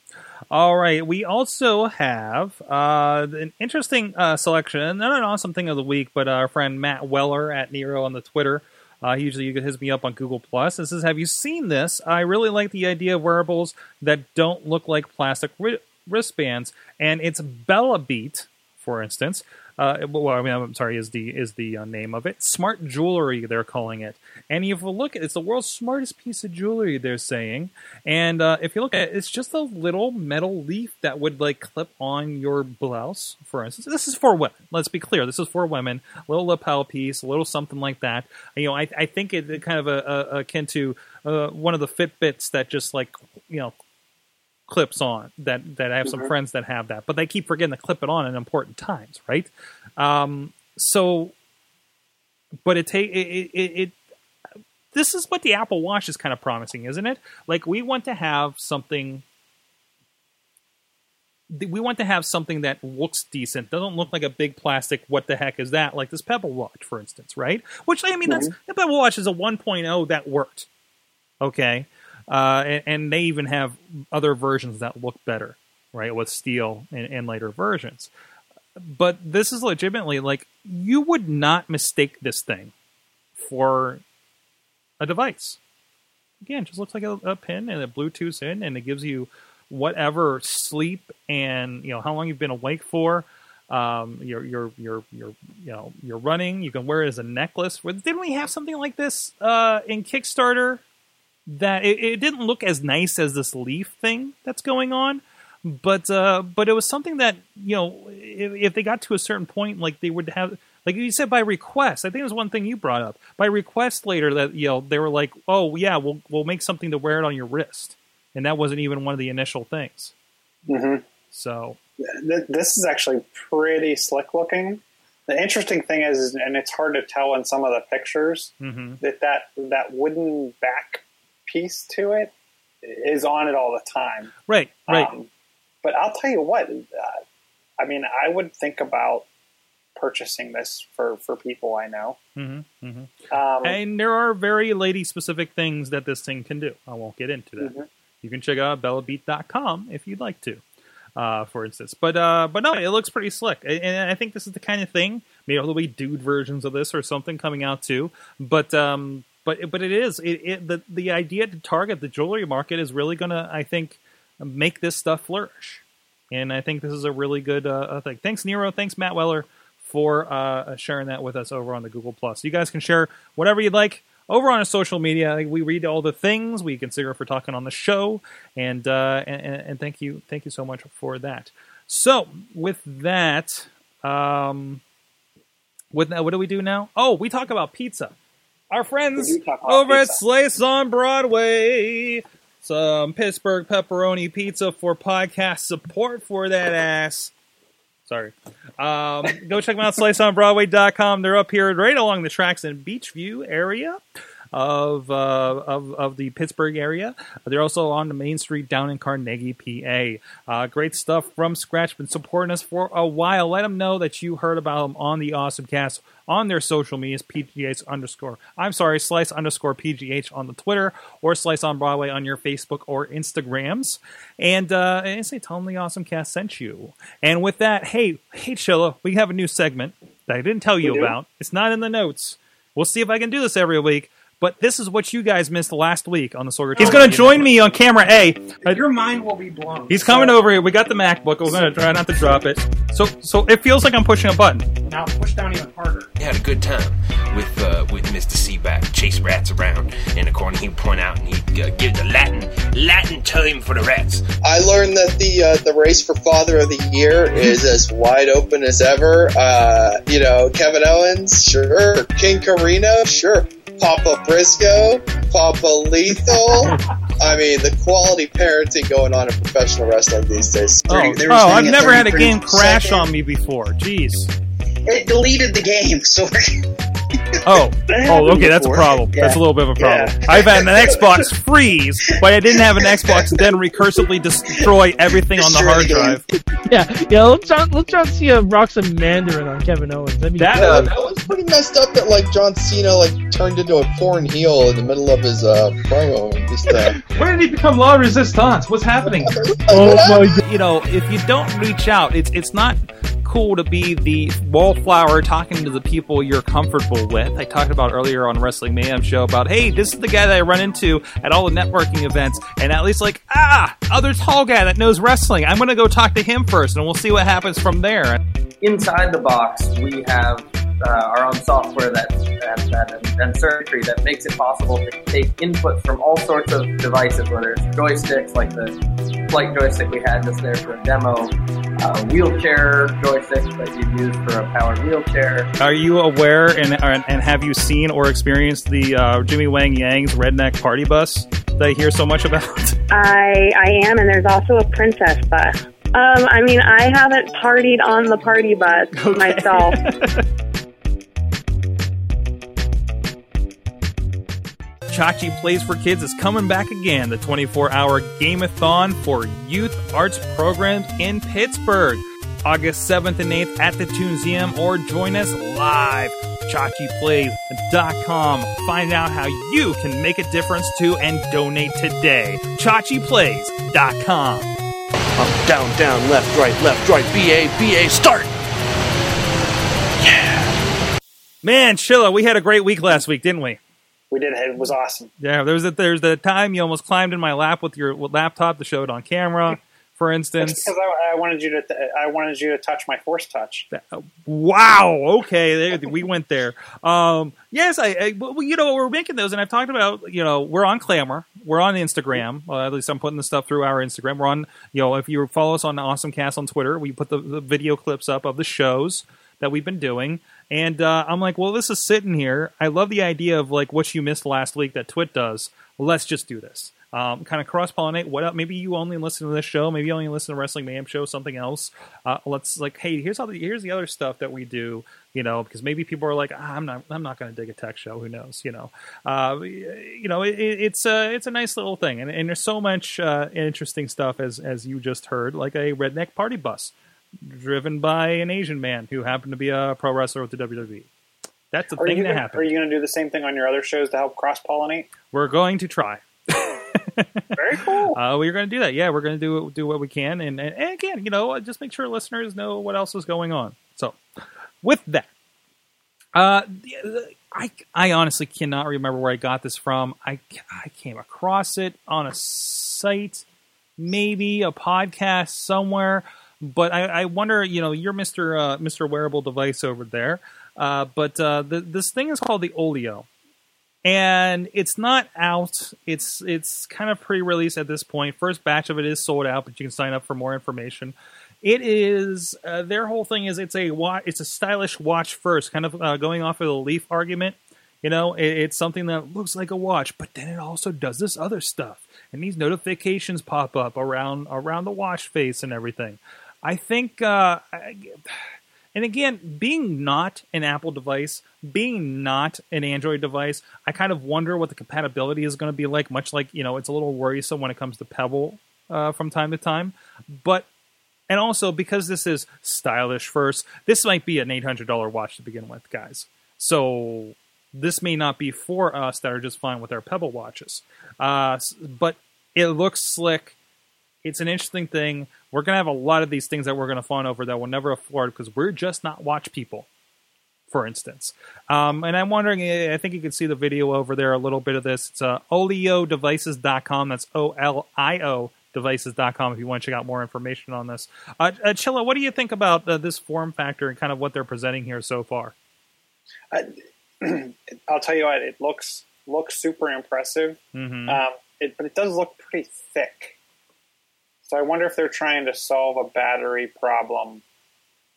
all right. We also have uh, an interesting uh, selection, not an awesome thing of the week, but our friend Matt Weller at Nero on the Twitter. Uh, usually you can hit me up on Google Plus. This says, "Have you seen this? I really like the idea of wearables that don't look like plastic ri- wristbands, and it's Bellabeat, for instance. Uh, well, I mean, I'm sorry, is the is the uh, name of it? Smart jewelry, they're calling it. And if you look at, it's the world's smartest piece of jewelry, they're saying. And uh, if you look at it, it's just a little metal leaf that would like clip on your blouse, for instance. This is for women. Let's be clear. This is for women. A little lapel piece, a little something like that. You know, I, I think it, it kind of a, a, akin to uh, one of the Fitbits that just like you know clips on that that I have some Mhm. friends that have that, but they keep forgetting to clip it on in important times, right? Um, so, but it take it, it, it this is what the Apple Watch is kind of promising, isn't it? Like we want to have something we want to have something that looks decent, doesn't look like a big plastic. What the heck is that? Like this Pebble Watch, for instance, right? Which I mean, that's the Pebble Watch is a 1.0 that worked. Okay, uh, and, and they even have other versions that look better, right, with steel and, and later versions. But this is legitimately like you would not mistake this thing for a device. Again, just looks like a, a pin and it Bluetooth's in, and it gives you whatever sleep and you know how long you've been awake for. Um, you're you're you're you're you know you're running. You can wear it as a necklace. Didn't we have something like this uh, in Kickstarter? That it, it didn't look as nice as this leaf thing that's going on, but uh, but it was something that you know if, if they got to a certain point, like they would have like you said by request. I think it was one thing you brought up by request later that you know they were like, oh yeah, we'll we'll make something to wear it on your wrist, and that wasn't even one of the initial things. hmm So Th- this is actually pretty slick looking. The interesting thing is, and it's hard to tell in some of the pictures, mhm. that that, that wooden back piece to it is on it all the time. right, right, Um, but I'll tell you what, uh, I mean, I would think about purchasing this for, for people I know. hmm hmm Um, and there are very lady specific things that this thing can do. I won't get into that. Mhm. You can check out bellabeat.com if you'd like to, uh, for instance. But uh, but no, it looks pretty slick, and and I think this is the kind of thing. Maybe there'll be dude versions of this or something coming out too. But um, but but it is it, it the the idea to target the jewelry market is really gonna I think make this stuff flourish, and I think this is a really good uh, thing. Thanks Nero, thanks Matt Weller for uh, sharing that with us over on the Google Plus. You guys can share whatever you'd like over on our social media. We read all the things we consider for talking on the show, and uh, and, and thank you, thank you so much for that. So with that, um, with that, what do we do now? Oh, we talk about pizza. Our friends We do talk about over at pizza. Slice on Broadway. Some Pittsburgh pepperoni pizza for podcast support for that ass. Sorry. Um, go check them out, <laughs> sliceonbroadway.com. They're up here right along the tracks in Beechview area of, uh, of, of the Pittsburgh area. They're also on the Main Street down in Carnegie, PA. Uh, great stuff from scratch. Been supporting us for a while. Let them know that you heard about them on the Awesome Cast on their social medias, PGH underscore, I'm sorry, Slice underscore PGH on the Twitter or Slice on Broadway on your Facebook or Instagrams. And, uh, and say, tell them the Awesome Cast sent you. And with that, hey, hey, Chilla, we have a new segment that I didn't tell you about. It's not in the notes. We'll see if I can do this every week. But this is what you guys missed last week on the Sorger. He's going to join me on camera A. Uh, Your mind will be blown. He's coming over here. We got the MacBook. We're going to try not to drop it. So, so it feels like I'm pushing a button. Now push down even harder. He had a good time with uh, with Mr. Seaback. Chase rats around in the corner. He'd point out and he'd uh, give the Latin Latin term for the rats. I learned that the uh, the race for Father of the Year is as wide open as ever. Uh, you know, Kevin Owens, sure. King Carino, sure. Papa Briscoe, Papa Lethal. <laughs> I mean, the quality parenting going on in professional wrestling these days. oh, oh I've never had a game crash second. on me before. Jeez. It deleted the game, so <laughs> Oh, That oh, okay, that's a problem. Yeah. That's a little bit of a problem. Yeah. I've had an <laughs> Xbox freeze, but I didn't have an Xbox then recursively destroy everything on the hard the drive. <laughs> Yeah, yeah. Let's try, let's try to see a rock some Mandarin on Kevin Owens. That'd be That, Uh, that was pretty messed up that like John Cena like turned into a porn heel in the middle of his uh, promo. and Just uh, When did he become La Resistance? What's happening? oh my god. you know, if you don't reach out, it's it's not cool to be the wallflower talking to the people you're comfortable with. I talked about earlier on Wrestling Mayhem show about, hey, this is the guy that I run into at all the networking events, and at least like, ah, other tall guy that knows wrestling. I'm gonna go talk to him first, and we'll see what happens from there. inside the box, we have uh, our own software that, that, that and circuitry that makes it possible to take input from all sorts of devices, whether it's joysticks like the flight joystick we had just there for a demo, uh, wheelchair joystick that you'd use for a powered wheelchair. Are you aware and and and have you seen or experienced the uh, Jimmy Wang Yang's redneck party bus that I hear so much about? <laughs> I I am, and there's also a princess bus. Um, I mean, I haven't partied on the party bus <laughs> myself. <laughs> Chachi Plays for Kids is coming back again. The 24 hour gameathon for youth arts programs in Pittsburgh. August 7th and 8th at the ToonSeum or join us live. ChachiPlays.com. Find out how you can make a difference too and donate today. ChachiPlays.com. Up, down, down, left, right, left, right, BA, BA, start! Man, Chilla, we had a great week last week, didn't we? We did. It It was awesome. Yeah, there was a, there's the time you almost climbed in my lap with your laptop to show it on camera, for instance. Because I, I wanted you to, I wanted you to touch my force touch. Wow. Okay, there, we went there. Um, yes, I, I. Well, you know, we're making those, and I've talked about. You know, we're on Clammr, we're on Instagram. Well, at least I'm putting the stuff through our Instagram. We're on. You know, if you follow us on Awesome Cast on Twitter, we put the, the video clips up of the shows that we've been doing. And uh, I'm like, well, this is sitting here. I love the idea of like what you missed last week that TWiT does. Let's just do this. Um, kind of cross pollinate. What up? Maybe you only listen to this show. Maybe you only listen to Wrestling Mayhem show, something else. Uh, let's like, hey, here's how the, here's the other stuff that we do. You know, because maybe people are like, ah, I'm not, I'm not going to dig a tech show. Who knows? You know, uh, you know, it, it's a, it's a nice little thing, and, and there's so much uh, interesting stuff as as you just heard, like a redneck party bus driven by an Asian man who happened to be a pro wrestler with the WWE. That's the Are thing you that gonna, happened. Are you going to do the same thing on your other shows to help cross pollinate? We're going to try. <laughs> Very cool. Uh, we're going to do that. Yeah, we're going to do do what we can, and, and, and again, you know, just make sure listeners know what else is going on. So, with that, uh, I I honestly cannot remember where I got this from. I I came across it on a site, maybe a podcast somewhere. But I, I wonder, you know, you're Mister uh, Mister Wearable Device over there. Uh, but uh, the, this thing is called the Olio, and it's not out. It's it's kind of pre-release at this point. First batch of it is sold out, but you can sign up for more information. It is uh, their whole thing is it's a wa- it's a stylish watch first, kind of uh, going off of the Leaf argument. You know, it, it's something that looks like a watch, but then it also does this other stuff, and these notifications pop up around around the watch face and everything. I think, uh, and again, being not an Apple device, being not an Android device, I kind of wonder what the compatibility is going to be like. Much like you know, it's a little worrisome when it comes to Pebble uh, from time to time, but and also because this is stylish first, this might be an eight hundred dollar watch to begin with, guys. So this may not be for us that are just fine with our Pebble watches, uh, but it looks slick it's an interesting thing. We're going to have a lot of these things that we're going to fawn over that we'll never afford because we're just not watch people, for instance. Um, and I'm wondering, I think you can see the video over there, a little bit of this. It's uh, oliodevices.com. That's O L I O devices.com if you want to check out more information on this. Uh, uh, Chilla, what do you think about uh, this form factor and kind of what they're presenting here so far? I, <clears throat> I'll tell you what, it looks looks super impressive, Mhm. um, it, but it does look pretty thick. So I wonder if they're trying to solve a battery problem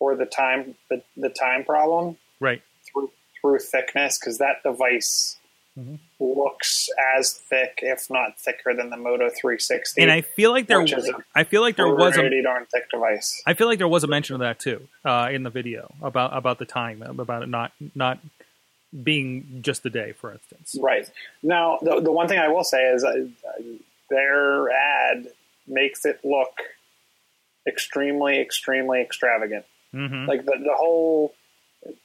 or the time the, the time problem Right. through through thickness because that device Mhm. looks as thick, if not thicker, than the Moto 360. And I feel like there, a I feel like there was a, darn thick device. I feel like there was a mention of that too uh, in the video about about the time about it not not being just a day, for instance. Right. Now, the, the one thing I will say is uh, their ad makes it look extremely, extremely extravagant. Mm-hmm. Like the, the whole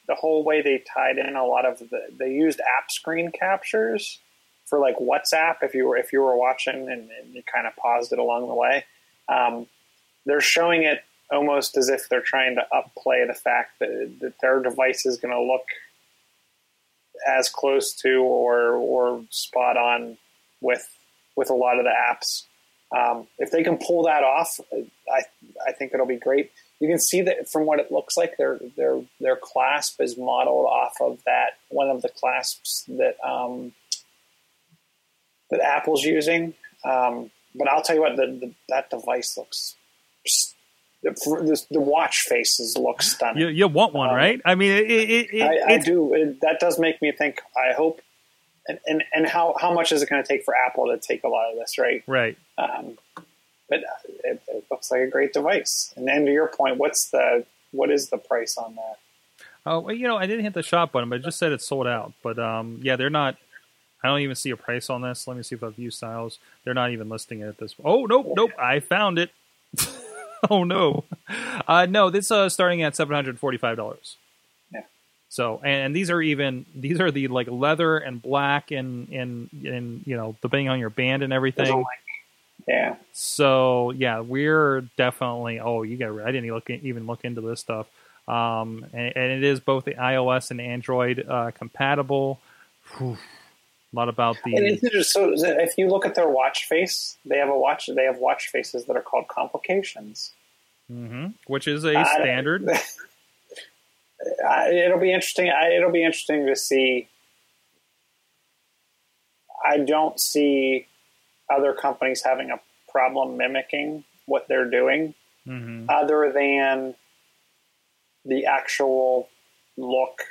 the whole way they tied in a lot of the they used app screen captures for like WhatsApp if you were if you were watching and, and you kind of paused it along the way. Um, they're showing it almost as if they're trying to upplay the fact that, that their device is going to look as close to or or spot on with with a lot of the apps. Um, if they can pull that off, I I think it'll be great. You can see that from what it looks like, their their their clasp is modeled off of that one of the clasps that um, that Apple's using. Um, but I'll tell you what, the, the, that device looks. The, the, the watch faces look stunning. You, you want one, Um, right? I mean, it, it, it, I, I do. It, that does make me think. I hope, and and, and how how much is it going to take for Apple to take a lot of this, right? right. Um, but it, it looks like a great device. And then to your point, what's the what is the price on that? Oh, well, you know, I didn't hit the shop button, but it just said it's sold out. But um, yeah, they're not. I don't even see a price on this. Let me see if I view styles. They're not even listing it at this. Oh nope, nope. I found it. <laughs> oh no, uh, no, this uh starting at seven hundred forty five dollars. So and these are even these are the like leather and black and and and you know depending on your band and everything. Yeah. So yeah, we're definitely. Oh, you got. I didn't look even look into this stuff. Um, and, and it is both the iOS and Android uh, compatible. Whew. A lot about the. And it's just so if you look at their watch face, they have a watch. They have watch faces that are called complications. Mm-hmm. which is a standard. <laughs> Uh, it'll be interesting. I, it'll be interesting to see. I don't see other companies having a problem mimicking what they're doing, hmm other than the actual look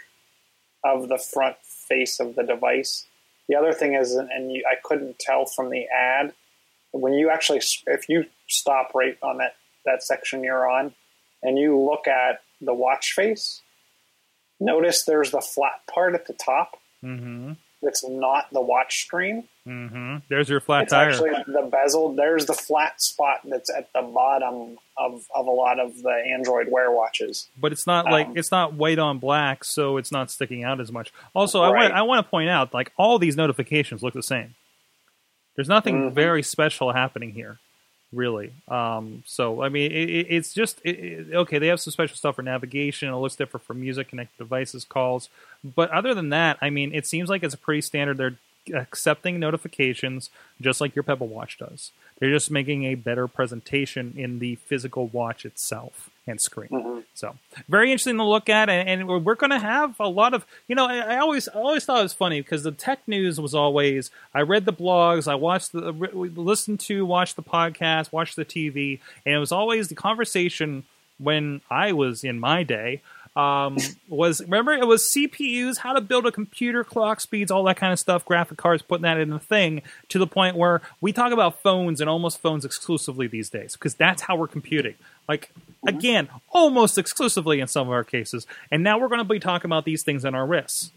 of the front face of the device. The other thing is, and you, I couldn't tell from the ad, when you actually, if you stop right on that, that section you're on, and you look at the watch face, notice there's the flat part at the top hmm that's not the watch screen. hmm There's your flat It's tire. actually the bezel. There's the flat spot that's at the bottom of, of a lot of the Android Wear watches. but it's not like Um, it's not white on black, so it's not sticking out as much. Also, I Right. want I want to point out like all these notifications look the same. There's nothing Mhm. very special happening here, really. Um, so I mean, it, it, it's just it- okay. They have some special stuff for navigation. It looks different for music, connected devices, calls. But other than that, I mean, it seems like it's a pretty standard. They're accepting notifications just like your Pebble Watch does. They're just making a better presentation in the physical watch itself and screen. Mm-hmm. So very interesting to look at, and, and we're- we're going to have a lot of you know. I, I always I always thought it was funny because the tech news was always I read the blogs, I watched the re- listened to, watched the podcast, watched the TV, and it was always the conversation when I was in my day. Um, was remember it was CPUs, how to build a computer, clock speeds, all that kind of stuff, graphic cards, putting that in a thing to the point where we talk about phones and almost phones exclusively these days because that's how we're computing. Like again, almost exclusively in some of our cases. And now we're going to be talking about these things on our wrists.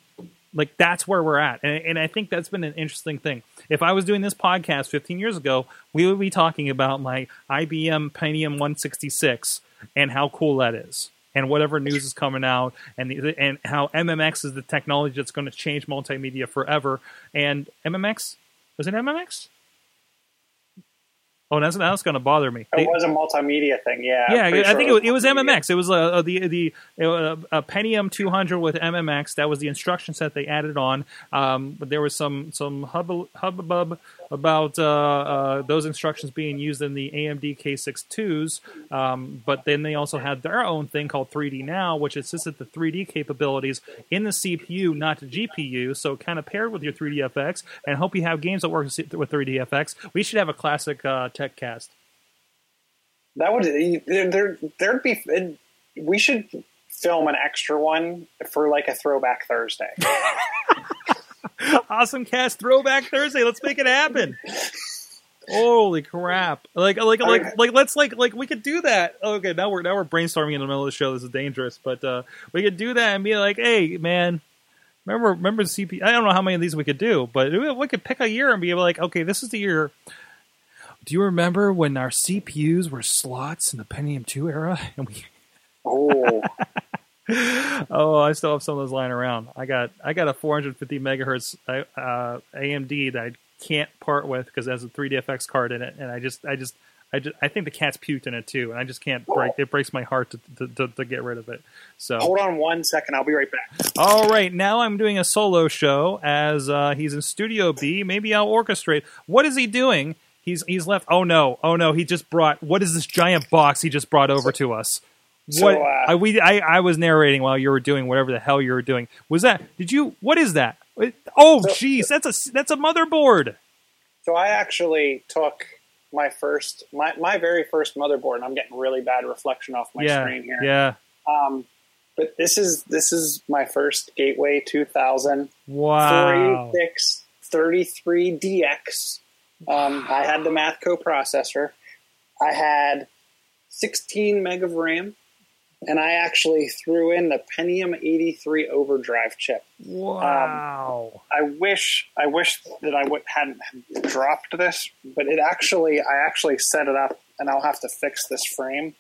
Like that's where we're at, and, and I think that's been an interesting thing. If I was doing this podcast 15 years ago, we would be talking about my IBM Pentium 166 and how cool that is, and whatever news is coming out, and the, and how MMX is the technology that's going to change multimedia forever. And MMX was it MMX? Oh, that's that's going to bother me. It was a multimedia thing, yeah. Yeah, I sure think it was, it was. MMX. It was uh, uh, the the uh, a Pentium 200 with MMX. That was the instruction set they added on. Um, but there was some some hub hubbub about uh, uh, those instructions being used in the AMD K62s. Um, but then they also had their own thing called 3D Now, which assisted the 3D capabilities in the CPU, not the GPU. So kind of paired with your 3DFX, and hope you have games that work with 3DFX. We should have a classic uh, tech cast. That would there there there'd be we should film an extra one for like a throwback Thursday. <laughs> awesome cast throwback Thursday. Let's make it happen. Holy crap! Like, like, like, like, let's like, like, we could do that. Okay, now we're now we're brainstorming in the middle of the show. This is dangerous, but uh, we could do that and be like, hey, man, remember, remember the CP? I don't know how many of these we could do, but we we could pick a year and be like, okay, this is the year. Do you remember when our CPUs were slots in the Pentium two era, <laughs> and we Oh, <laughs> <laughs> oh, I still have some of those lying around. I got I got a 450 megahertz uh, AMD that I can't part with because it has a 3DFX card in it, and I just I just I just I think the cat's puked in it too, and I just can't break. It breaks my heart to to, to, to get rid of it. So hold on one second. I'll be right back. all right, now I'm doing a solo show as uh, he's in Studio B. Maybe I'll orchestrate. What is he doing? He's he's left. Oh no! Oh no! He just brought. What is this giant box he just brought over to us? So, What uh, I, we I, I was narrating while you were doing whatever the hell you were doing. Was that? Did you? What is that? Oh, jeez, that's a that's a motherboard. So I actually took my first my my very first motherboard, and I'm getting really bad reflection off my yeah, screen here. yeah. Um, but this is this is my first Gateway 2000 Wow. 36 33DX. Um, I had the Math coprocessor. I had 16 meg of RAM, and I actually threw in the Pentium 83 overdrive chip. Wow. I wish I wish that I would hadn't dropped this, but it actually I actually set it up, and I'll have to fix this frame.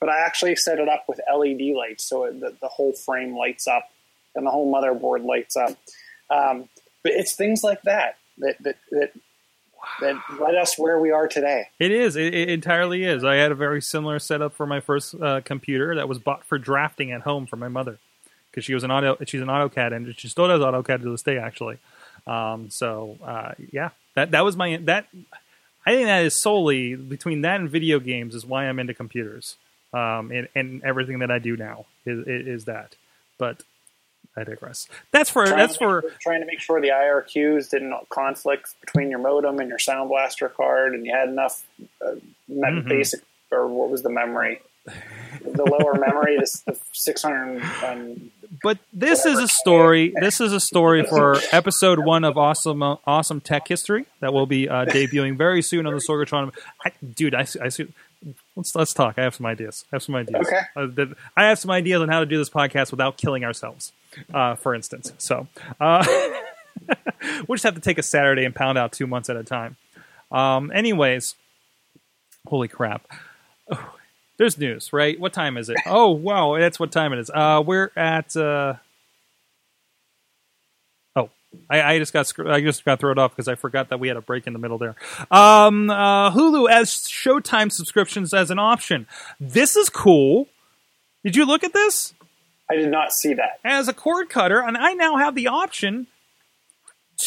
But I actually set it up with LED lights, so it, the, the whole frame lights up and the whole motherboard lights up. Um, but it's things like that that that that, that led us where we are today. It is. It, it entirely is. I had a very similar setup for my first uh, computer that was bought for drafting at home for my mother because she was an auto. She's an AutoCAD and she still does AutoCAD to this day, actually. Um, so uh, yeah, that that was my that. I think that is solely between that and video games is why I'm into computers. Um, and, and everything that I do now is, is that. But I digress. That's for Trying that's to make- for trying to make sure the IRQs didn't conflict between your modem and your Sound Blaster card, and you had enough uh, Mhm. basic or what was the memory? the lower memory, the six hundred. Um, But this is a story. This is a story for episode one of awesome, uh, awesome tech history that will be uh, debuting very soon on the Sorgatron. I, dude, I, I see. Let's let's talk. I have some ideas. I have some ideas. Okay. Uh, that- I have some ideas on how to do this podcast without killing ourselves. Uh, for instance, so uh, <laughs> we'll just have to take a Saturday and pound out two months at a time. Um, anyways, holy crap. Oh, there's news, right? What time is it? Oh, wow, that's what time it is. Uh, we're at. I, I just got I just got thrown off because I forgot that we had a break in the middle there. Um, uh, Hulu as Showtime subscriptions as an option. This is cool. Did you look at this? I did not see that. As a cord cutter, and I now have the option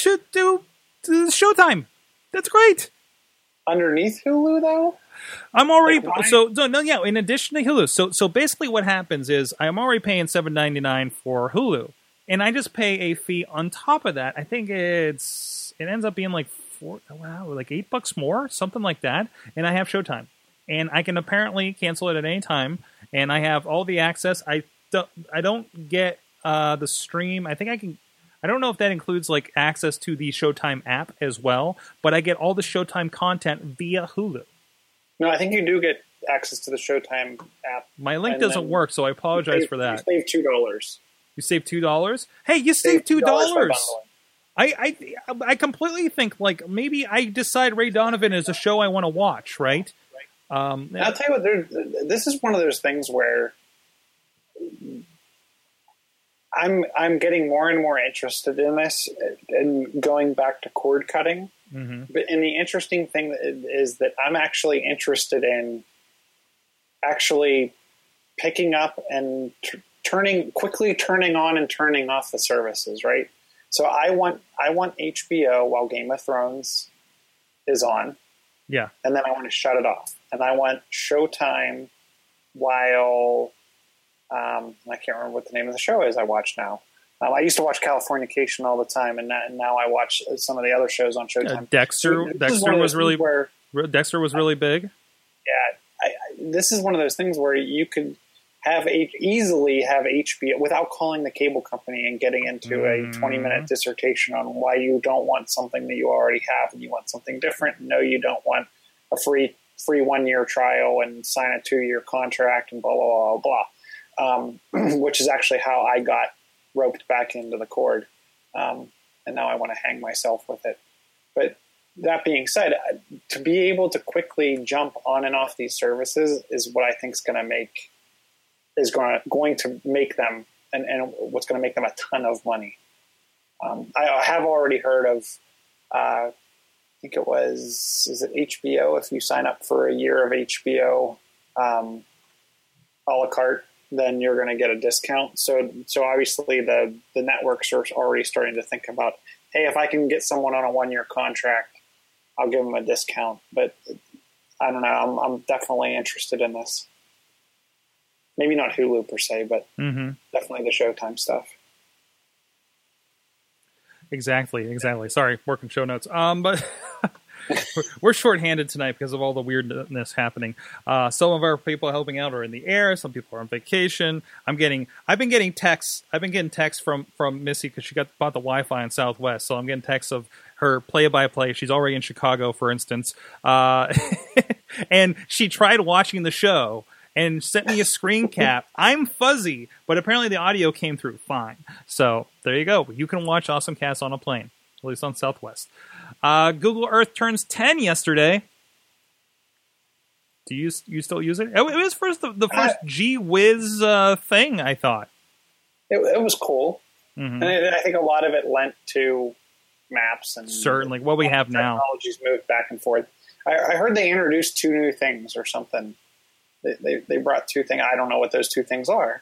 to do Showtime. That's great. Underneath Hulu, though, I'm already Like, so no, no yeah. In addition to Hulu, so so basically what happens is I'm already paying seven ninety nine for Hulu, and I just pay a fee on top of that. I think it's it ends up being like four wow like eight bucks more something like that, and I have Showtime, and I can apparently cancel it at any time, and I have all the access. I don't I don't get uh, the stream. I think I can. I don't know if that includes like access to the Showtime app as well, but I get all the Showtime content via Hulu. no, I think you do get access to the Showtime app. My link doesn't work, so I apologize you for that. You save two dollars. You saved two dollars. Hey, you saved two $2 by dollars. I, I I completely think like maybe I decide Ray Donovan is a show I want to watch, right? Um, I'll tell you what, there, this is one of those things where I'm I'm getting more and more interested in this and going back to cord cutting. mhm. But and the interesting thing is that I'm actually interested in actually picking up and t- turning quickly turning on and turning off the services. Right. So I want I want HBO while Game of Thrones is on Yeah, and then I want to shut it off. And I want Showtime while um, I can't remember what the name of the show is I watch now. Um, I used to watch Californication all the time, and, that, and now I watch some of the other shows on Uh, Showtime. Dexter. This is Dexter was really where Dexter was really big. yeah, I, I, this is one of those things where you could have H, easily have HBO without calling the cable company and getting into a 20 minute dissertation on why you don't want something that you already have and you want something different. No, you don't want a free free one year trial and sign a two year contract and blah blah blah blah. Um, <clears throat> which is actually how I got roped back into the cord, um, and now I want to hang myself with it. But that being said, to be able to quickly jump on and off these services is what I think is going to make is going to, going to make them and, and what's going to make them a ton of money. Um, I have already heard of, uh, I think it was, is it HBO? If you sign up for a year of HBO um, a la carte, then you're going to get a discount. So, so obviously the the networks are already starting to think about, hey, if I can get someone on a one year contract, I'll give them a discount. But I don't know. I'm, I'm definitely interested in this. Maybe not Hulu per se, but hmm definitely the Showtime stuff. Exactly, exactly. Sorry, working show notes. Um, but we're, <laughs> we're shorthanded tonight because of all the weirdness happening. Uh, some of our people helping out are in the air. Some people are on vacation. I'm getting. I've been getting texts. I've been getting texts from from Missy because she got bought the Wi-Fi in Southwest. So I'm getting texts of her play-by-play. She's already in Chicago, for instance, uh, <laughs> and she tried watching the show. And sent me a screen <laughs> cap. I'm fuzzy, but apparently the audio came through fine. So there you go. You can watch Awesome Cast on a plane, at least on Southwest. Uh, Google Earth turns 10 yesterday. Do you you still use it? It was first the, the first G Whiz uh, thing. I thought. It, it was cool, Mhm. and I I think a lot of it lent to maps and Certainly, what we have now. technologies moved back and forth. I, I heard they introduced two new things or something. They, they, brought two things. I don't know what those two things are,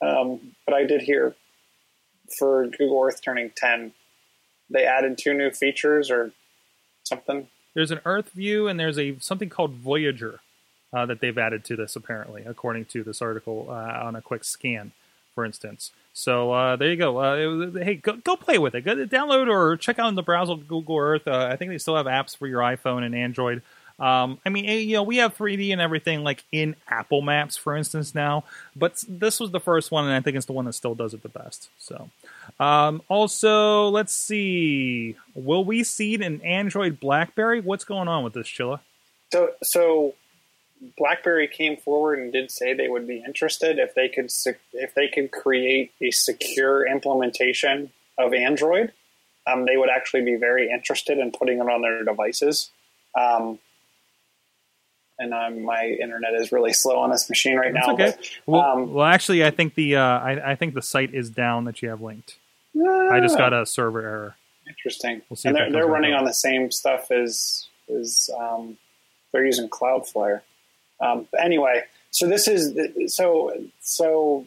um, but I did hear for Google Earth turning ten, they added two new features or something. There's an Earth view, and there's a something called Voyager uh, that they've added to this. Apparently, according to this article uh, on a quick scan, for instance. So uh, there you go. Uh, hey, go, go play with it. Go download or check out in the browser Google Earth. Uh, I think they still have apps for your iPhone and Android. Um, I mean, eh, you know, we have 3D and everything like in Apple Maps, for instance, now. But this was the first one, and I think it's the one that still does it the best. So, um, also, let's see. Will we see an Android BlackBerry? What's going on with this, Chilla? So so BlackBerry came forward and did say they would be interested if they could if they could create a secure implementation of Android. Um, they would actually be very interested in putting it on their devices. Um, and um, my internet is really slow on this machine right That's now. okay. but, Well, um, well, actually, I think the uh, I, I think the site is down that you have linked. I just got a server error. Interesting. We'll and they're, they're running up. on the same stuff as as um, they're using Cloudflare. Um, anyway, so this is so so.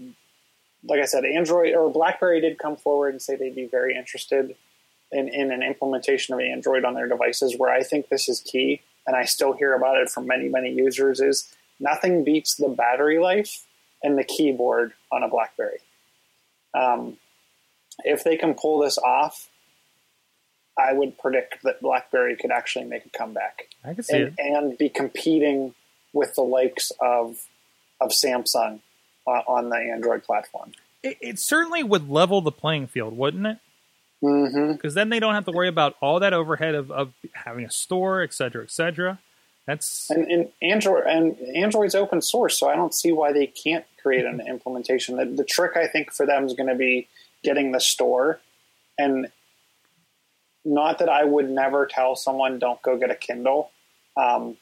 Like I said, Android or BlackBerry did come forward and say they'd be very interested in, in an implementation of Android on their devices. Where I think this is key, and I still hear about it from many many users, is nothing beats the battery life and the keyboard on a BlackBerry. Um, if they can pull this off, I would predict that BlackBerry could actually make a comeback I can see and, it. and be competing with the likes of of Samsung on, on the Android platform. it. It certainly would level the playing field, wouldn't it? Mm-hmm. Because then they don't have to worry about all that overhead of, of having a store, et cetera, et cetera. That's And, and Android and Android's open source, so I don't see why they can't create an implementation. The, the trick I think for them is going to be getting the store, and not that I would never tell someone don't go get a Kindle, um,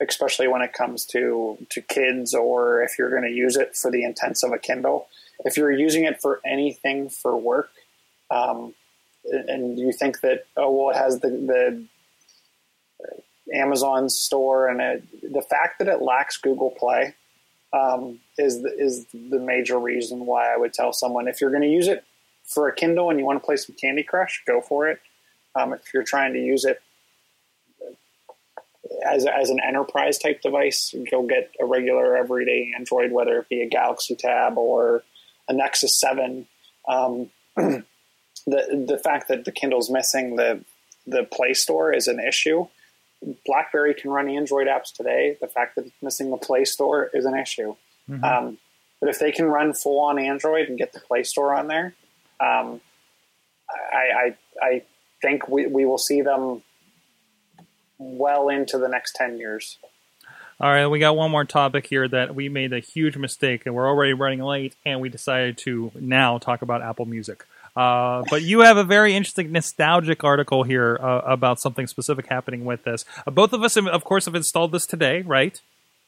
especially when it comes to to kids or if you're going to use it for the intents of a Kindle. If you're using it for anything for work, um, and you think that oh well it has the the Amazon store, and it, the fact that it lacks Google Play um, is the, is the major reason why I would tell someone if you're going to use it for a Kindle and you want to play some Candy Crush, go for it. Um, if you're trying to use it as as an enterprise type device, go get a regular everyday Android, whether it be a Galaxy Tab or a Nexus Seven. Um, <clears throat> the the fact that the Kindle's missing the the Play Store is an issue. BlackBerry can run Android apps today. The fact that it's missing the Play Store is an issue. Mhm. Um, but if they can run full on Android and get the Play Store on there, um, I, I I think we, we will see them well into the next ten years. all right. We got one more topic here that we made a huge mistake, and we're already running late, and we decided to now talk about Apple Music. Uh, but you have a very interesting nostalgic article here uh, about something specific happening with this. Uh, both of us, have, of course, have installed this today, right?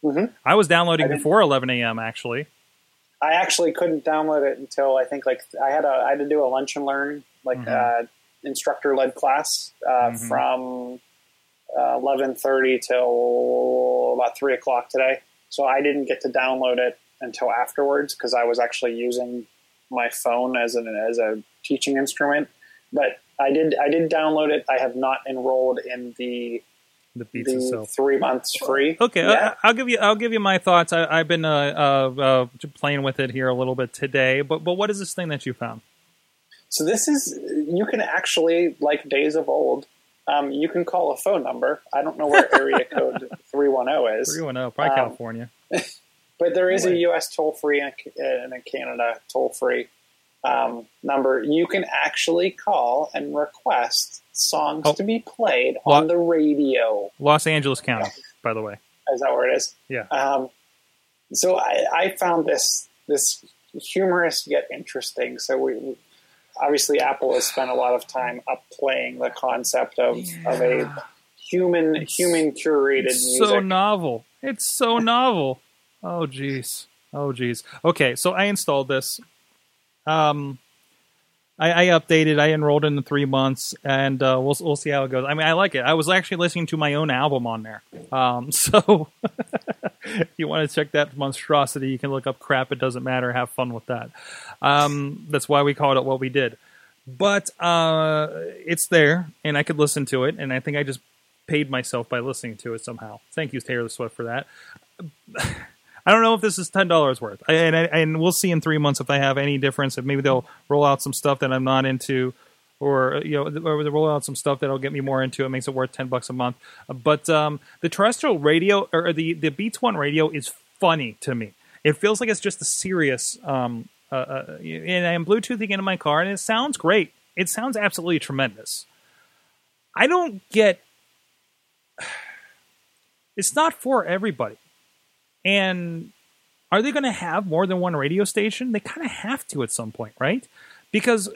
Mhm. I was downloading I before 11 a.m. Actually, I actually couldn't download it until I think like I had a I had to do a lunch and learn like Mhm. uh, instructor led class uh, Mhm. from uh, eleven thirty till about three o'clock today. So I didn't get to download it until afterwards because I was actually using my phone as an as a teaching instrument. But I did I did download it. I have not enrolled in the the beats the itself. three months free. Okay, yet. I, I'll give you. I'll give you my thoughts. I, I've been uh, uh, uh, playing with it here a little bit today. But but what is this thing that you found? So this is you can actually like days of old. Um, you can call a phone number. I don't know where area code <laughs> three one zero is, Three one zero, probably Um, California. <laughs> but there is a U.S. toll free and a, Canada toll free um, number. You can actually call and request songs Oh. to be played Lo- on the radio. Los Angeles County, by the way. Is that where it is? Yeah. Um, so I, I found this this humorous yet interesting. So we, we obviously Apple has spent a lot of time upplaying the concept of of a human human curated It's music. so novel. It's so novel. Oh jeez. Oh jeez. Okay, so I installed this. Um, I, I updated. I enrolled in the three months, and uh, we'll we'll see how it goes. I mean, I like it. I was actually listening to my own album on there. Um, <laughs> so if you want to check that monstrosity, you can look up "crap." It doesn't matter. Have fun with that. Um, that's why we called it what we did. But uh, it's there, and I could listen to it, and I think I just paid myself by listening to it somehow. Thank you, Taylor Swift, for that. <laughs> I don't know if this is ten dollars worth, I, and I, and we'll see in three months if I have any difference. If maybe they'll roll out some stuff that I'm not into, or you know, or they roll out some stuff that'll get me more into it. Makes it worth ten bucks a month. But um, the terrestrial radio or the the Beats One radio is funny to me. It feels like it's just a Sirius. Um, uh, uh, and I'm Bluetoothing into my car, and it sounds great. It sounds absolutely tremendous. I don't get. <sighs> It's not for everybody. And are they going to have more than one radio station? They kind of have to at some point, right? Because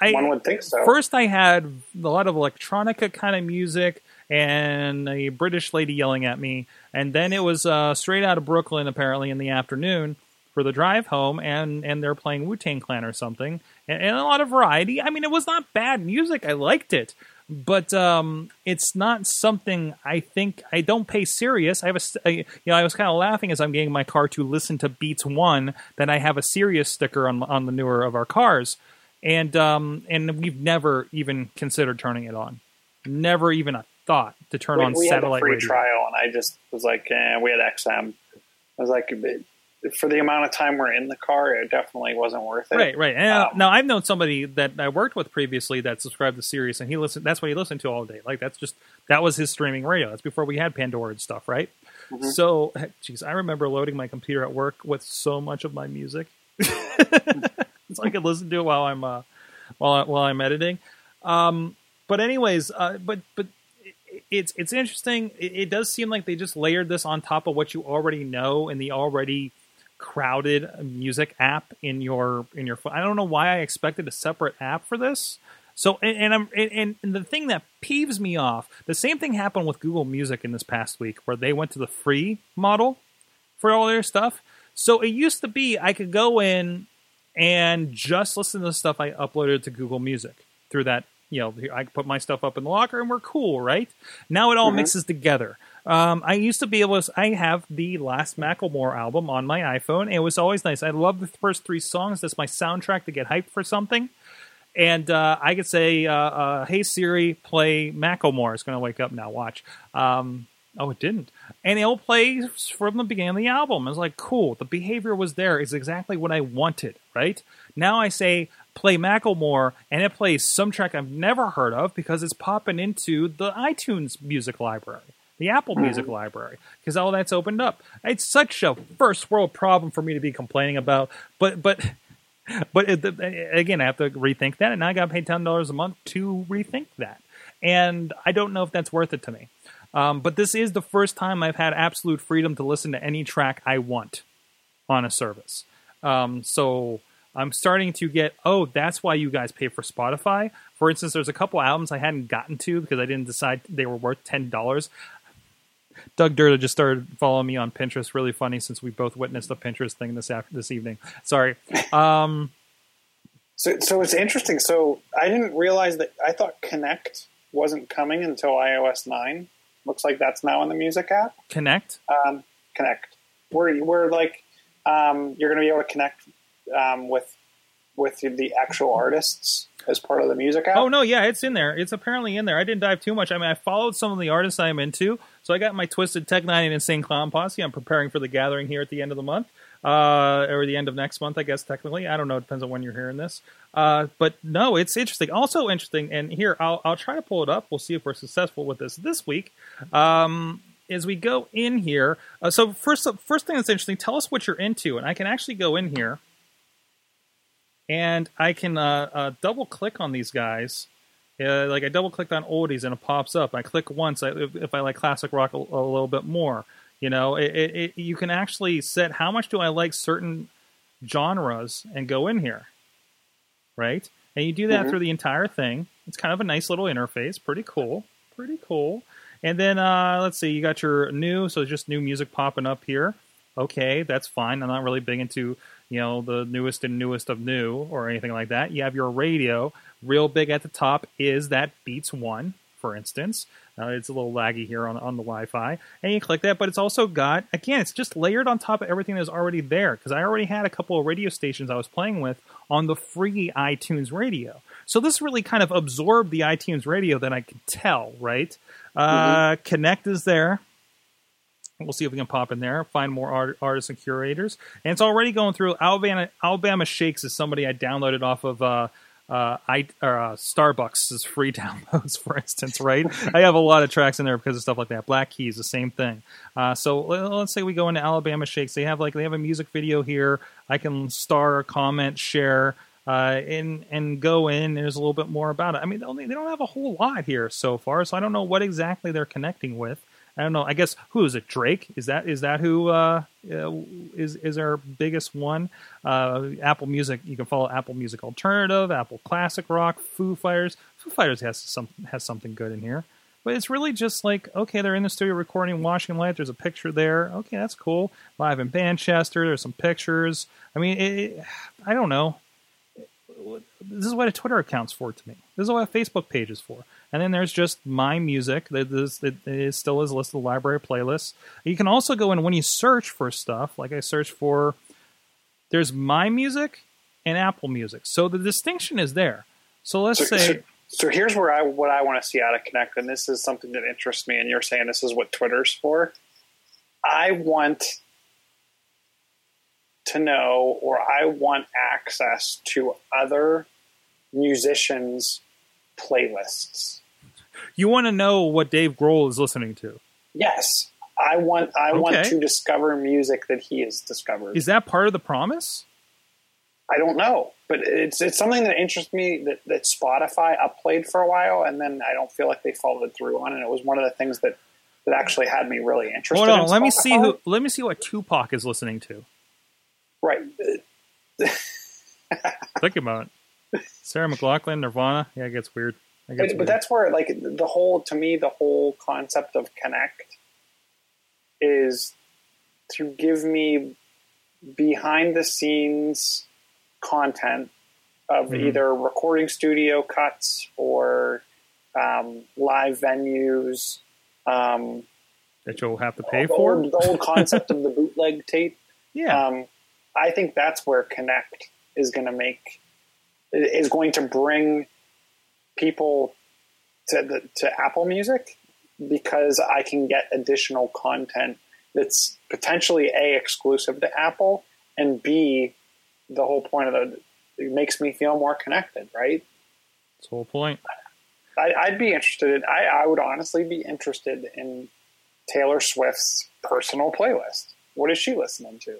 I One would think so. First, I had a lot of electronica kind of music and a British lady yelling at me, and then it was uh, straight out of Brooklyn apparently in the afternoon for the drive home, and and they're playing Wu Tang Clan or something, and, and a lot of variety. I mean, it was not bad music. I liked it, but um, it's not something I think I don't pay Sirius. I have a, you know, I was kind of laughing as I'm getting my car to listen to Beats One that I have a Sirius sticker on on the newer of our cars, and um, and we've never even considered turning it on, never even a thought to turn we, on we had a satellite free radio. trial, and I just was like, eh, we had XM. I was like, for the amount of time we're in the car, it definitely wasn't worth it. Right, right. And Um, now I've known somebody that I worked with previously that subscribed to Sirius, and he listened. That's what he listened to all day. Like that's just that was his streaming radio. That's before we had Pandora and stuff, right? Mm-hmm. So, <laughs> geez, I remember loading my computer at work with so much of my music, <laughs> so I could listen to it while I'm uh, while I, while I'm editing. Um, but anyways, uh, but but it's it's interesting. It, it does seem like they just layered this on top of what you already know and the already crowded music app in your in your phone. I don't know why I expected a separate app for this. So and, and I'm and, and the thing that peeves me off, the same thing happened with Google Music in this past week, where they went to the free model for all their stuff. So it used to be I could go in and just listen to the stuff I uploaded to Google Music through that. You know, I could put my stuff up in the locker and we're cool, right? Now it all Mhm. mixes together. Um, I used to be able to. I have the last Macklemore album on my iPhone. It was always nice. I love the first three songs. That's my soundtrack to get hyped for something. And uh, I could say, uh, uh, "Hey Siri, play Macklemore." It's going to wake up now. Watch. Um, oh, it didn't. And it'll play from the beginning of the album. I was like, "Cool." The behavior was there. It's exactly what I wanted. Right now, I say, "Play Macklemore," and it plays some track I've never heard of because it's popping into the iTunes music library the Apple Music library, because all that's opened up. It's such a first world problem for me to be complaining about, but but <laughs> but it, again, I have to rethink that, and I got paid ten dollars a month to rethink that, and I don't know if that's worth it to me. Um, but this is the first time I've had absolute freedom to listen to any track I want on a service. Um, so I'm starting to get, oh, that's why you guys pay for Spotify. For instance, there's a couple albums I hadn't gotten to because I didn't decide they were worth ten dollars. Doug Durda just started following me on Pinterest. Really funny since we both witnessed the Pinterest thing this after this evening. Sorry. Um, So, so it's interesting. So I didn't realize that. I thought Connect wasn't coming until iOS nine. Looks like that's now in the music app. Connect. Um, Connect. Where where like um, you're going to be able to connect um, with with the actual artists as part of the music app. Oh no, yeah, it's in there. It's apparently in there. I didn't dive too much. I mean, I followed some of the artists I'm into, so I got my Twiztid Tech N9ne and Insane Clown Posse. I'm preparing for the gathering here at the end of the month, uh, or the end of next month, I guess technically. I don't know. It depends on when you're hearing this. Uh, but no, it's interesting. Also interesting, and here I'll I'll try to pull it up. We'll see if we're successful with this this week. Um, as we go in here, uh, so first first thing that's interesting, tell us what you're into, and I can actually go in here and I can uh, uh, double click on these guys. Uh, like I double clicked on oldies and it pops up. I click once I, if, if I like classic rock a, a little bit more. You know, it, it, it, you can actually set how much do I like certain genres and go in here, right? And you do that Mhm. through the entire thing. It's kind of a nice little interface, pretty cool, pretty cool. And then uh, let's see, you got your new, so just new music popping up here. Okay, that's fine. I'm not really big into you know the newest and newest of new or anything like that. You have your radio, real big at the top is that Beats One, for instance. Uh, it's a little laggy here on on the Wi-Fi, and you click that, but it's also got again, it's just layered on top of everything that's already there. Because I already had a couple of radio stations I was playing with on the free iTunes Radio. So this really kind of absorbed the iTunes Radio that I could tell, right? Uh, Connect is there. We'll see if we can pop in there, find more art, artists and curators. And it's already going through Alabama. Alabama Shakes is somebody I downloaded off of uh, uh, I, or, uh, Starbucks' free <laughs> downloads, for instance. Right? <laughs> I have a lot of tracks in there because of stuff like that. Black Keys, the same thing. Uh, so let- let's say we go into Alabama Shakes. They have like they have a music video here. I can star, comment, share. Uh, and and go in. There's a little bit more about it. I mean, they only- they don't have a whole lot here so far, so I don't know what exactly they're connecting with. I don't know. I guess who is it? Drake? Is that is that who uh, uh, is is our biggest one? Uh, Apple Music. You can follow Apple Music Alternative, Apple Classic Rock, Foo Fighters. Foo Fighters has some has something good in here, but it's really just like okay, they're in the studio recording Washington Light. There's a picture there. Okay, that's cool. Live in Manchester. There's some pictures. I mean, it, I don't know this is what a Twitter account's for to me. This is what a Facebook page is for. And then there's just my music that is, still is listed library playlists. You can also go in when you search for stuff, like I search for. There's my music and Apple Music, so the distinction is there. So let's So, say so, so here's where I what I want to see out of Connect, and this is something that interests me. And you're saying this is what Twitter's for. I want to know, or I want access to other musicians' playlists. You want to know what Dave Grohl is listening to. Yes, I want. I want to discover music that he has discovered. Is that part of the promise? I don't know, but it's it's something that interests me that, that Spotify upplayed for a while, and then I don't feel like they followed through on, and it was one of the things that that actually had me really interested. Hold on, in let me see who. Let me see what Tupac is listening to. Right, Think about it. Sarah McLachlan, Nirvana. Yeah, it gets weird. But, but that's where like the whole to me the whole concept of Connect is to give me behind the scenes content of Mhm. either recording studio cuts or um, live venues. Um, that you'll have to pay the for. Old, the old concept of the <laughs> bootleg tape. Yeah. Um, I think that's where Connect is going to make is going to bring people to the, to Apple Music because I can get additional content that's potentially a exclusive to Apple and b the whole point of the it makes me feel more connected, right? That's the whole point. I, I'd be interested. In, I, I would honestly be interested in Taylor Swift's personal playlist. What is she listening to?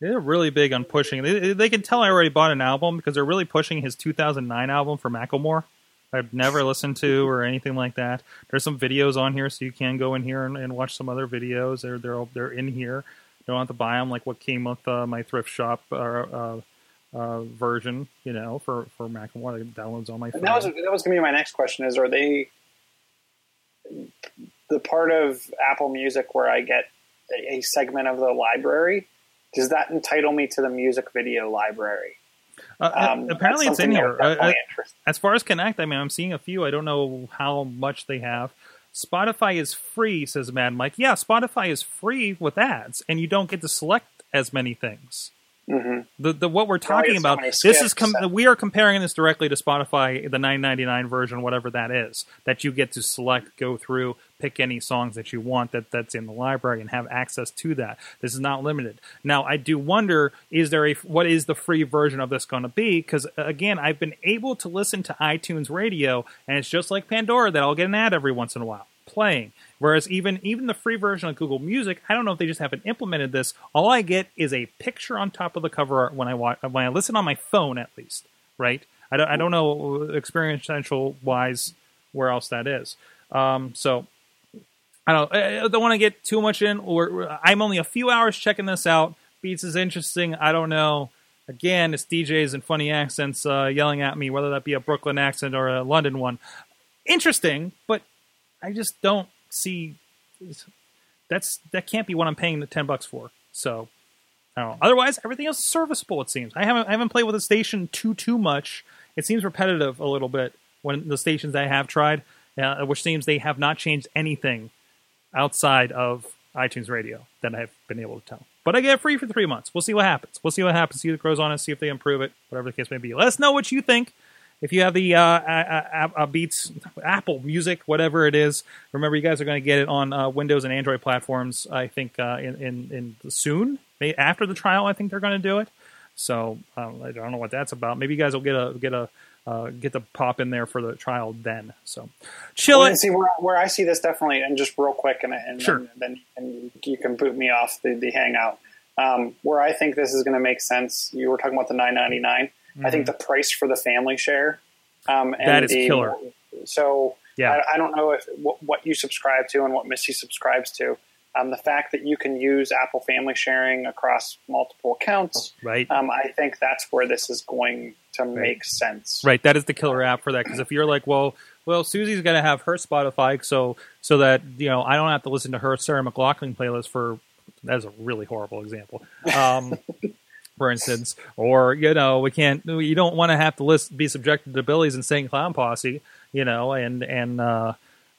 They're really big on pushing. They, they can tell I already bought an album because they're really pushing his 2009 album for Macklemore. I've never listened to or anything like that. There's some videos on here, so you can go in here and, and watch some other videos. They're they're they're in here. You don't have to buy them like what came with uh, my thrift shop uh, uh, uh, version. You know, for for Macklemore, it downloads on my phone. That was that was going to be my next question: Is are they the part of Apple Music where I get a segment of the library? Does that entitle me to the music video library? Uh, Um, apparently, it's in here. Uh, uh, as far as Connect, I mean, I'm seeing a few. I don't know how much they have. Spotify is free, says Mad Mike. Yeah, Spotify is free with ads, and you don't get to select as many things. Mhm. The the what we're talking about. This is com- we are comparing this directly to Spotify, the 9.99 version, whatever that is. That you get to select, go through, pick any songs that you want that that's in the library, and have access to that. This is not limited. Now, I do wonder: is there a what is the free version of this going to be? Because again, I've been able to listen to iTunes Radio, and it's just like Pandora that I'll get an ad every once in a while playing. Whereas even even the free version of Google Music, I don't know if they just haven't implemented this. All I get is a picture on top of the cover art when I watch, when I listen on my phone, at least, right? I don't, I don't know experiential wise where else that is. Um, so I don't. I don't want to get too much in. Or I'm only a few hours checking this out. Beats is interesting. I don't know. Again, it's DJs and funny accents uh, yelling at me, whether that be a Brooklyn accent or a London one. Interesting, but I just don't see. That's that can't be what I'm paying the ten bucks for. So I don't know. Otherwise, everything else is serviceable. It seems. I haven't I haven't played with the station too too much. It seems repetitive a little bit when the stations I have tried, uh, which seems they have not changed anything outside of iTunes Radio that I've been able to tell. But I get it free for three months. We'll see what happens. We'll see what happens. See what grows on it. See if they improve it. Whatever the case may be. Let us know what you think if you have the uh, a, a, a Beats Apple Music, whatever it is, remember you guys are going to get it on uh, Windows and Android platforms. I think uh, in, in, in soon after the trial, I think they're going to do it. So um, I don't know what that's about. Maybe you guys will get a get a uh, get the pop in there for the trial then. So chill well. See where, where, I see this definitely, and just real quick, and, and sure. then, you can boot me off the, the Hangout. Um, where I think this is going to make sense, you were talking about the 999. Mm-hmm. I think mm-hmm. the price for the family share. Um, and that is the, killer. So yeah, I, I don't know if what, what, you subscribe to and what Missy subscribes to. Um, the fact that you can use Apple Family Sharing across multiple accounts, right? Um, I think that's where this is going to right. make sense, right? That is the killer app for that because if you're like, well, well, Susie's going to have her Spotify, so so that you know I don't have to listen to her Sarah McLachlan playlist for. That's a really horrible example. Um, <laughs> for instance, or you know, we can't. You don't want to have to list, be subjected to Billy's Insane Clown Posse, you know, and and uh,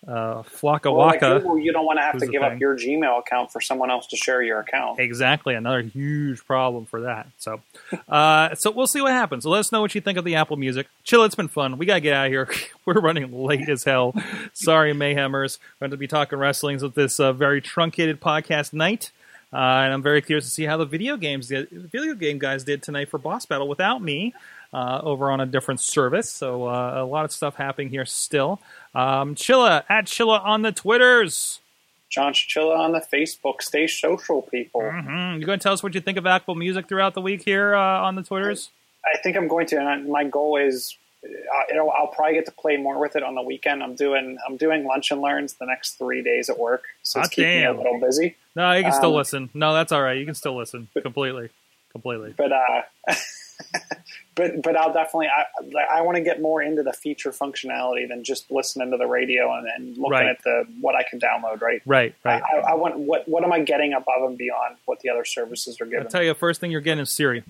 uh, Flocka like Waka. Google, you don't want to have to give thing. up your Gmail account for someone else to share your account. Exactly, another huge problem for that. So, uh, so we'll see what happens. let us know what you think of the Apple Music. Chill, it's been fun. We gotta get out of here. <laughs> We're running late as hell. Sorry, Mayhemers. We're going to be talking wrestlings with this uh, very truncated podcast night. Uh, and I'm very curious to see how the video games, did, video game guys, did tonight for Boss Battle without me uh, over on a different service. So uh, a lot of stuff happening here still. Um, Chilla at Chilla on the Twitters. John Chichilla on the Facebook. Stay social, people. hmm You going to tell us what you think of Apple Music throughout the week here uh, on the Twitters? I think I'm going to, and I, my goal is, you know, I'll probably get to play more with it on the weekend. I'm doing, I'm doing lunch and learns the next three days at work, so it's Hot keeping me a little busy. No, you can still Um, listen. No, that's all right. You can still listen completely, completely. But, uh, <laughs> but, but I'll definitely, I, I want to get more into the feature functionality than just listening to the radio and, and looking Right. at the what I can download. Right. Right, right. I, I want what what am I getting above and beyond what the other services are giving? I'll tell you, first thing you're getting is Siri.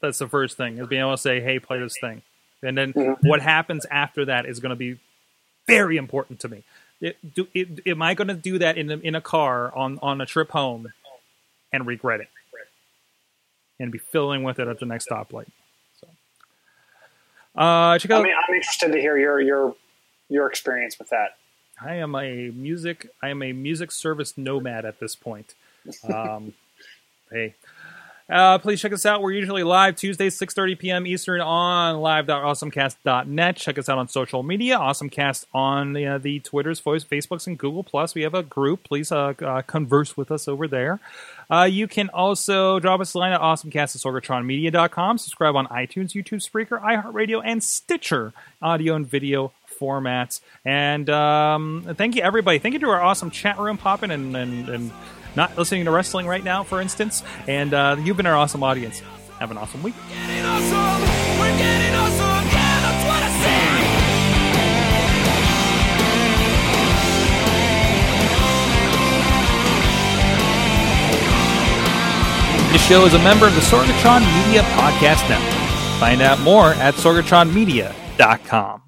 That's the first thing is being able to say, "Hey, play this thing," and then Mm-hmm. what happens after that is going to be very important to me. It, do, it, am I going to do that in a, in a car on on a trip home and regret it, and be filling with it at the next stoplight? So, uh, check out. I mean, I'm interested to hear your your your experience with that. I am a music. I am a music service nomad at this point. <laughs> Um, hey, uh, please check us out. We're usually live Tuesdays, 6.30 p.m. Eastern on live.awesomecast.net. Check us out on social media. Awesomecast on uh, the Twitters, Facebooks, and Google Plus. We have a group. Please uh, uh, converse with us over there. Uh, you can also drop us a line at awesomecast at sorgatronmedia.com. Subscribe on iTunes, YouTube, Spreaker, iHeartRadio, and Stitcher audio and video formats. And um, thank you, everybody. Thank you to our awesome chat room popping and, and, and not listening to wrestling right now, for instance. And uh, you've been our awesome audience. Have an awesome week. This show is a member of the Sorgatron Media Podcast Network. Find out more at sorgatronmedia.com.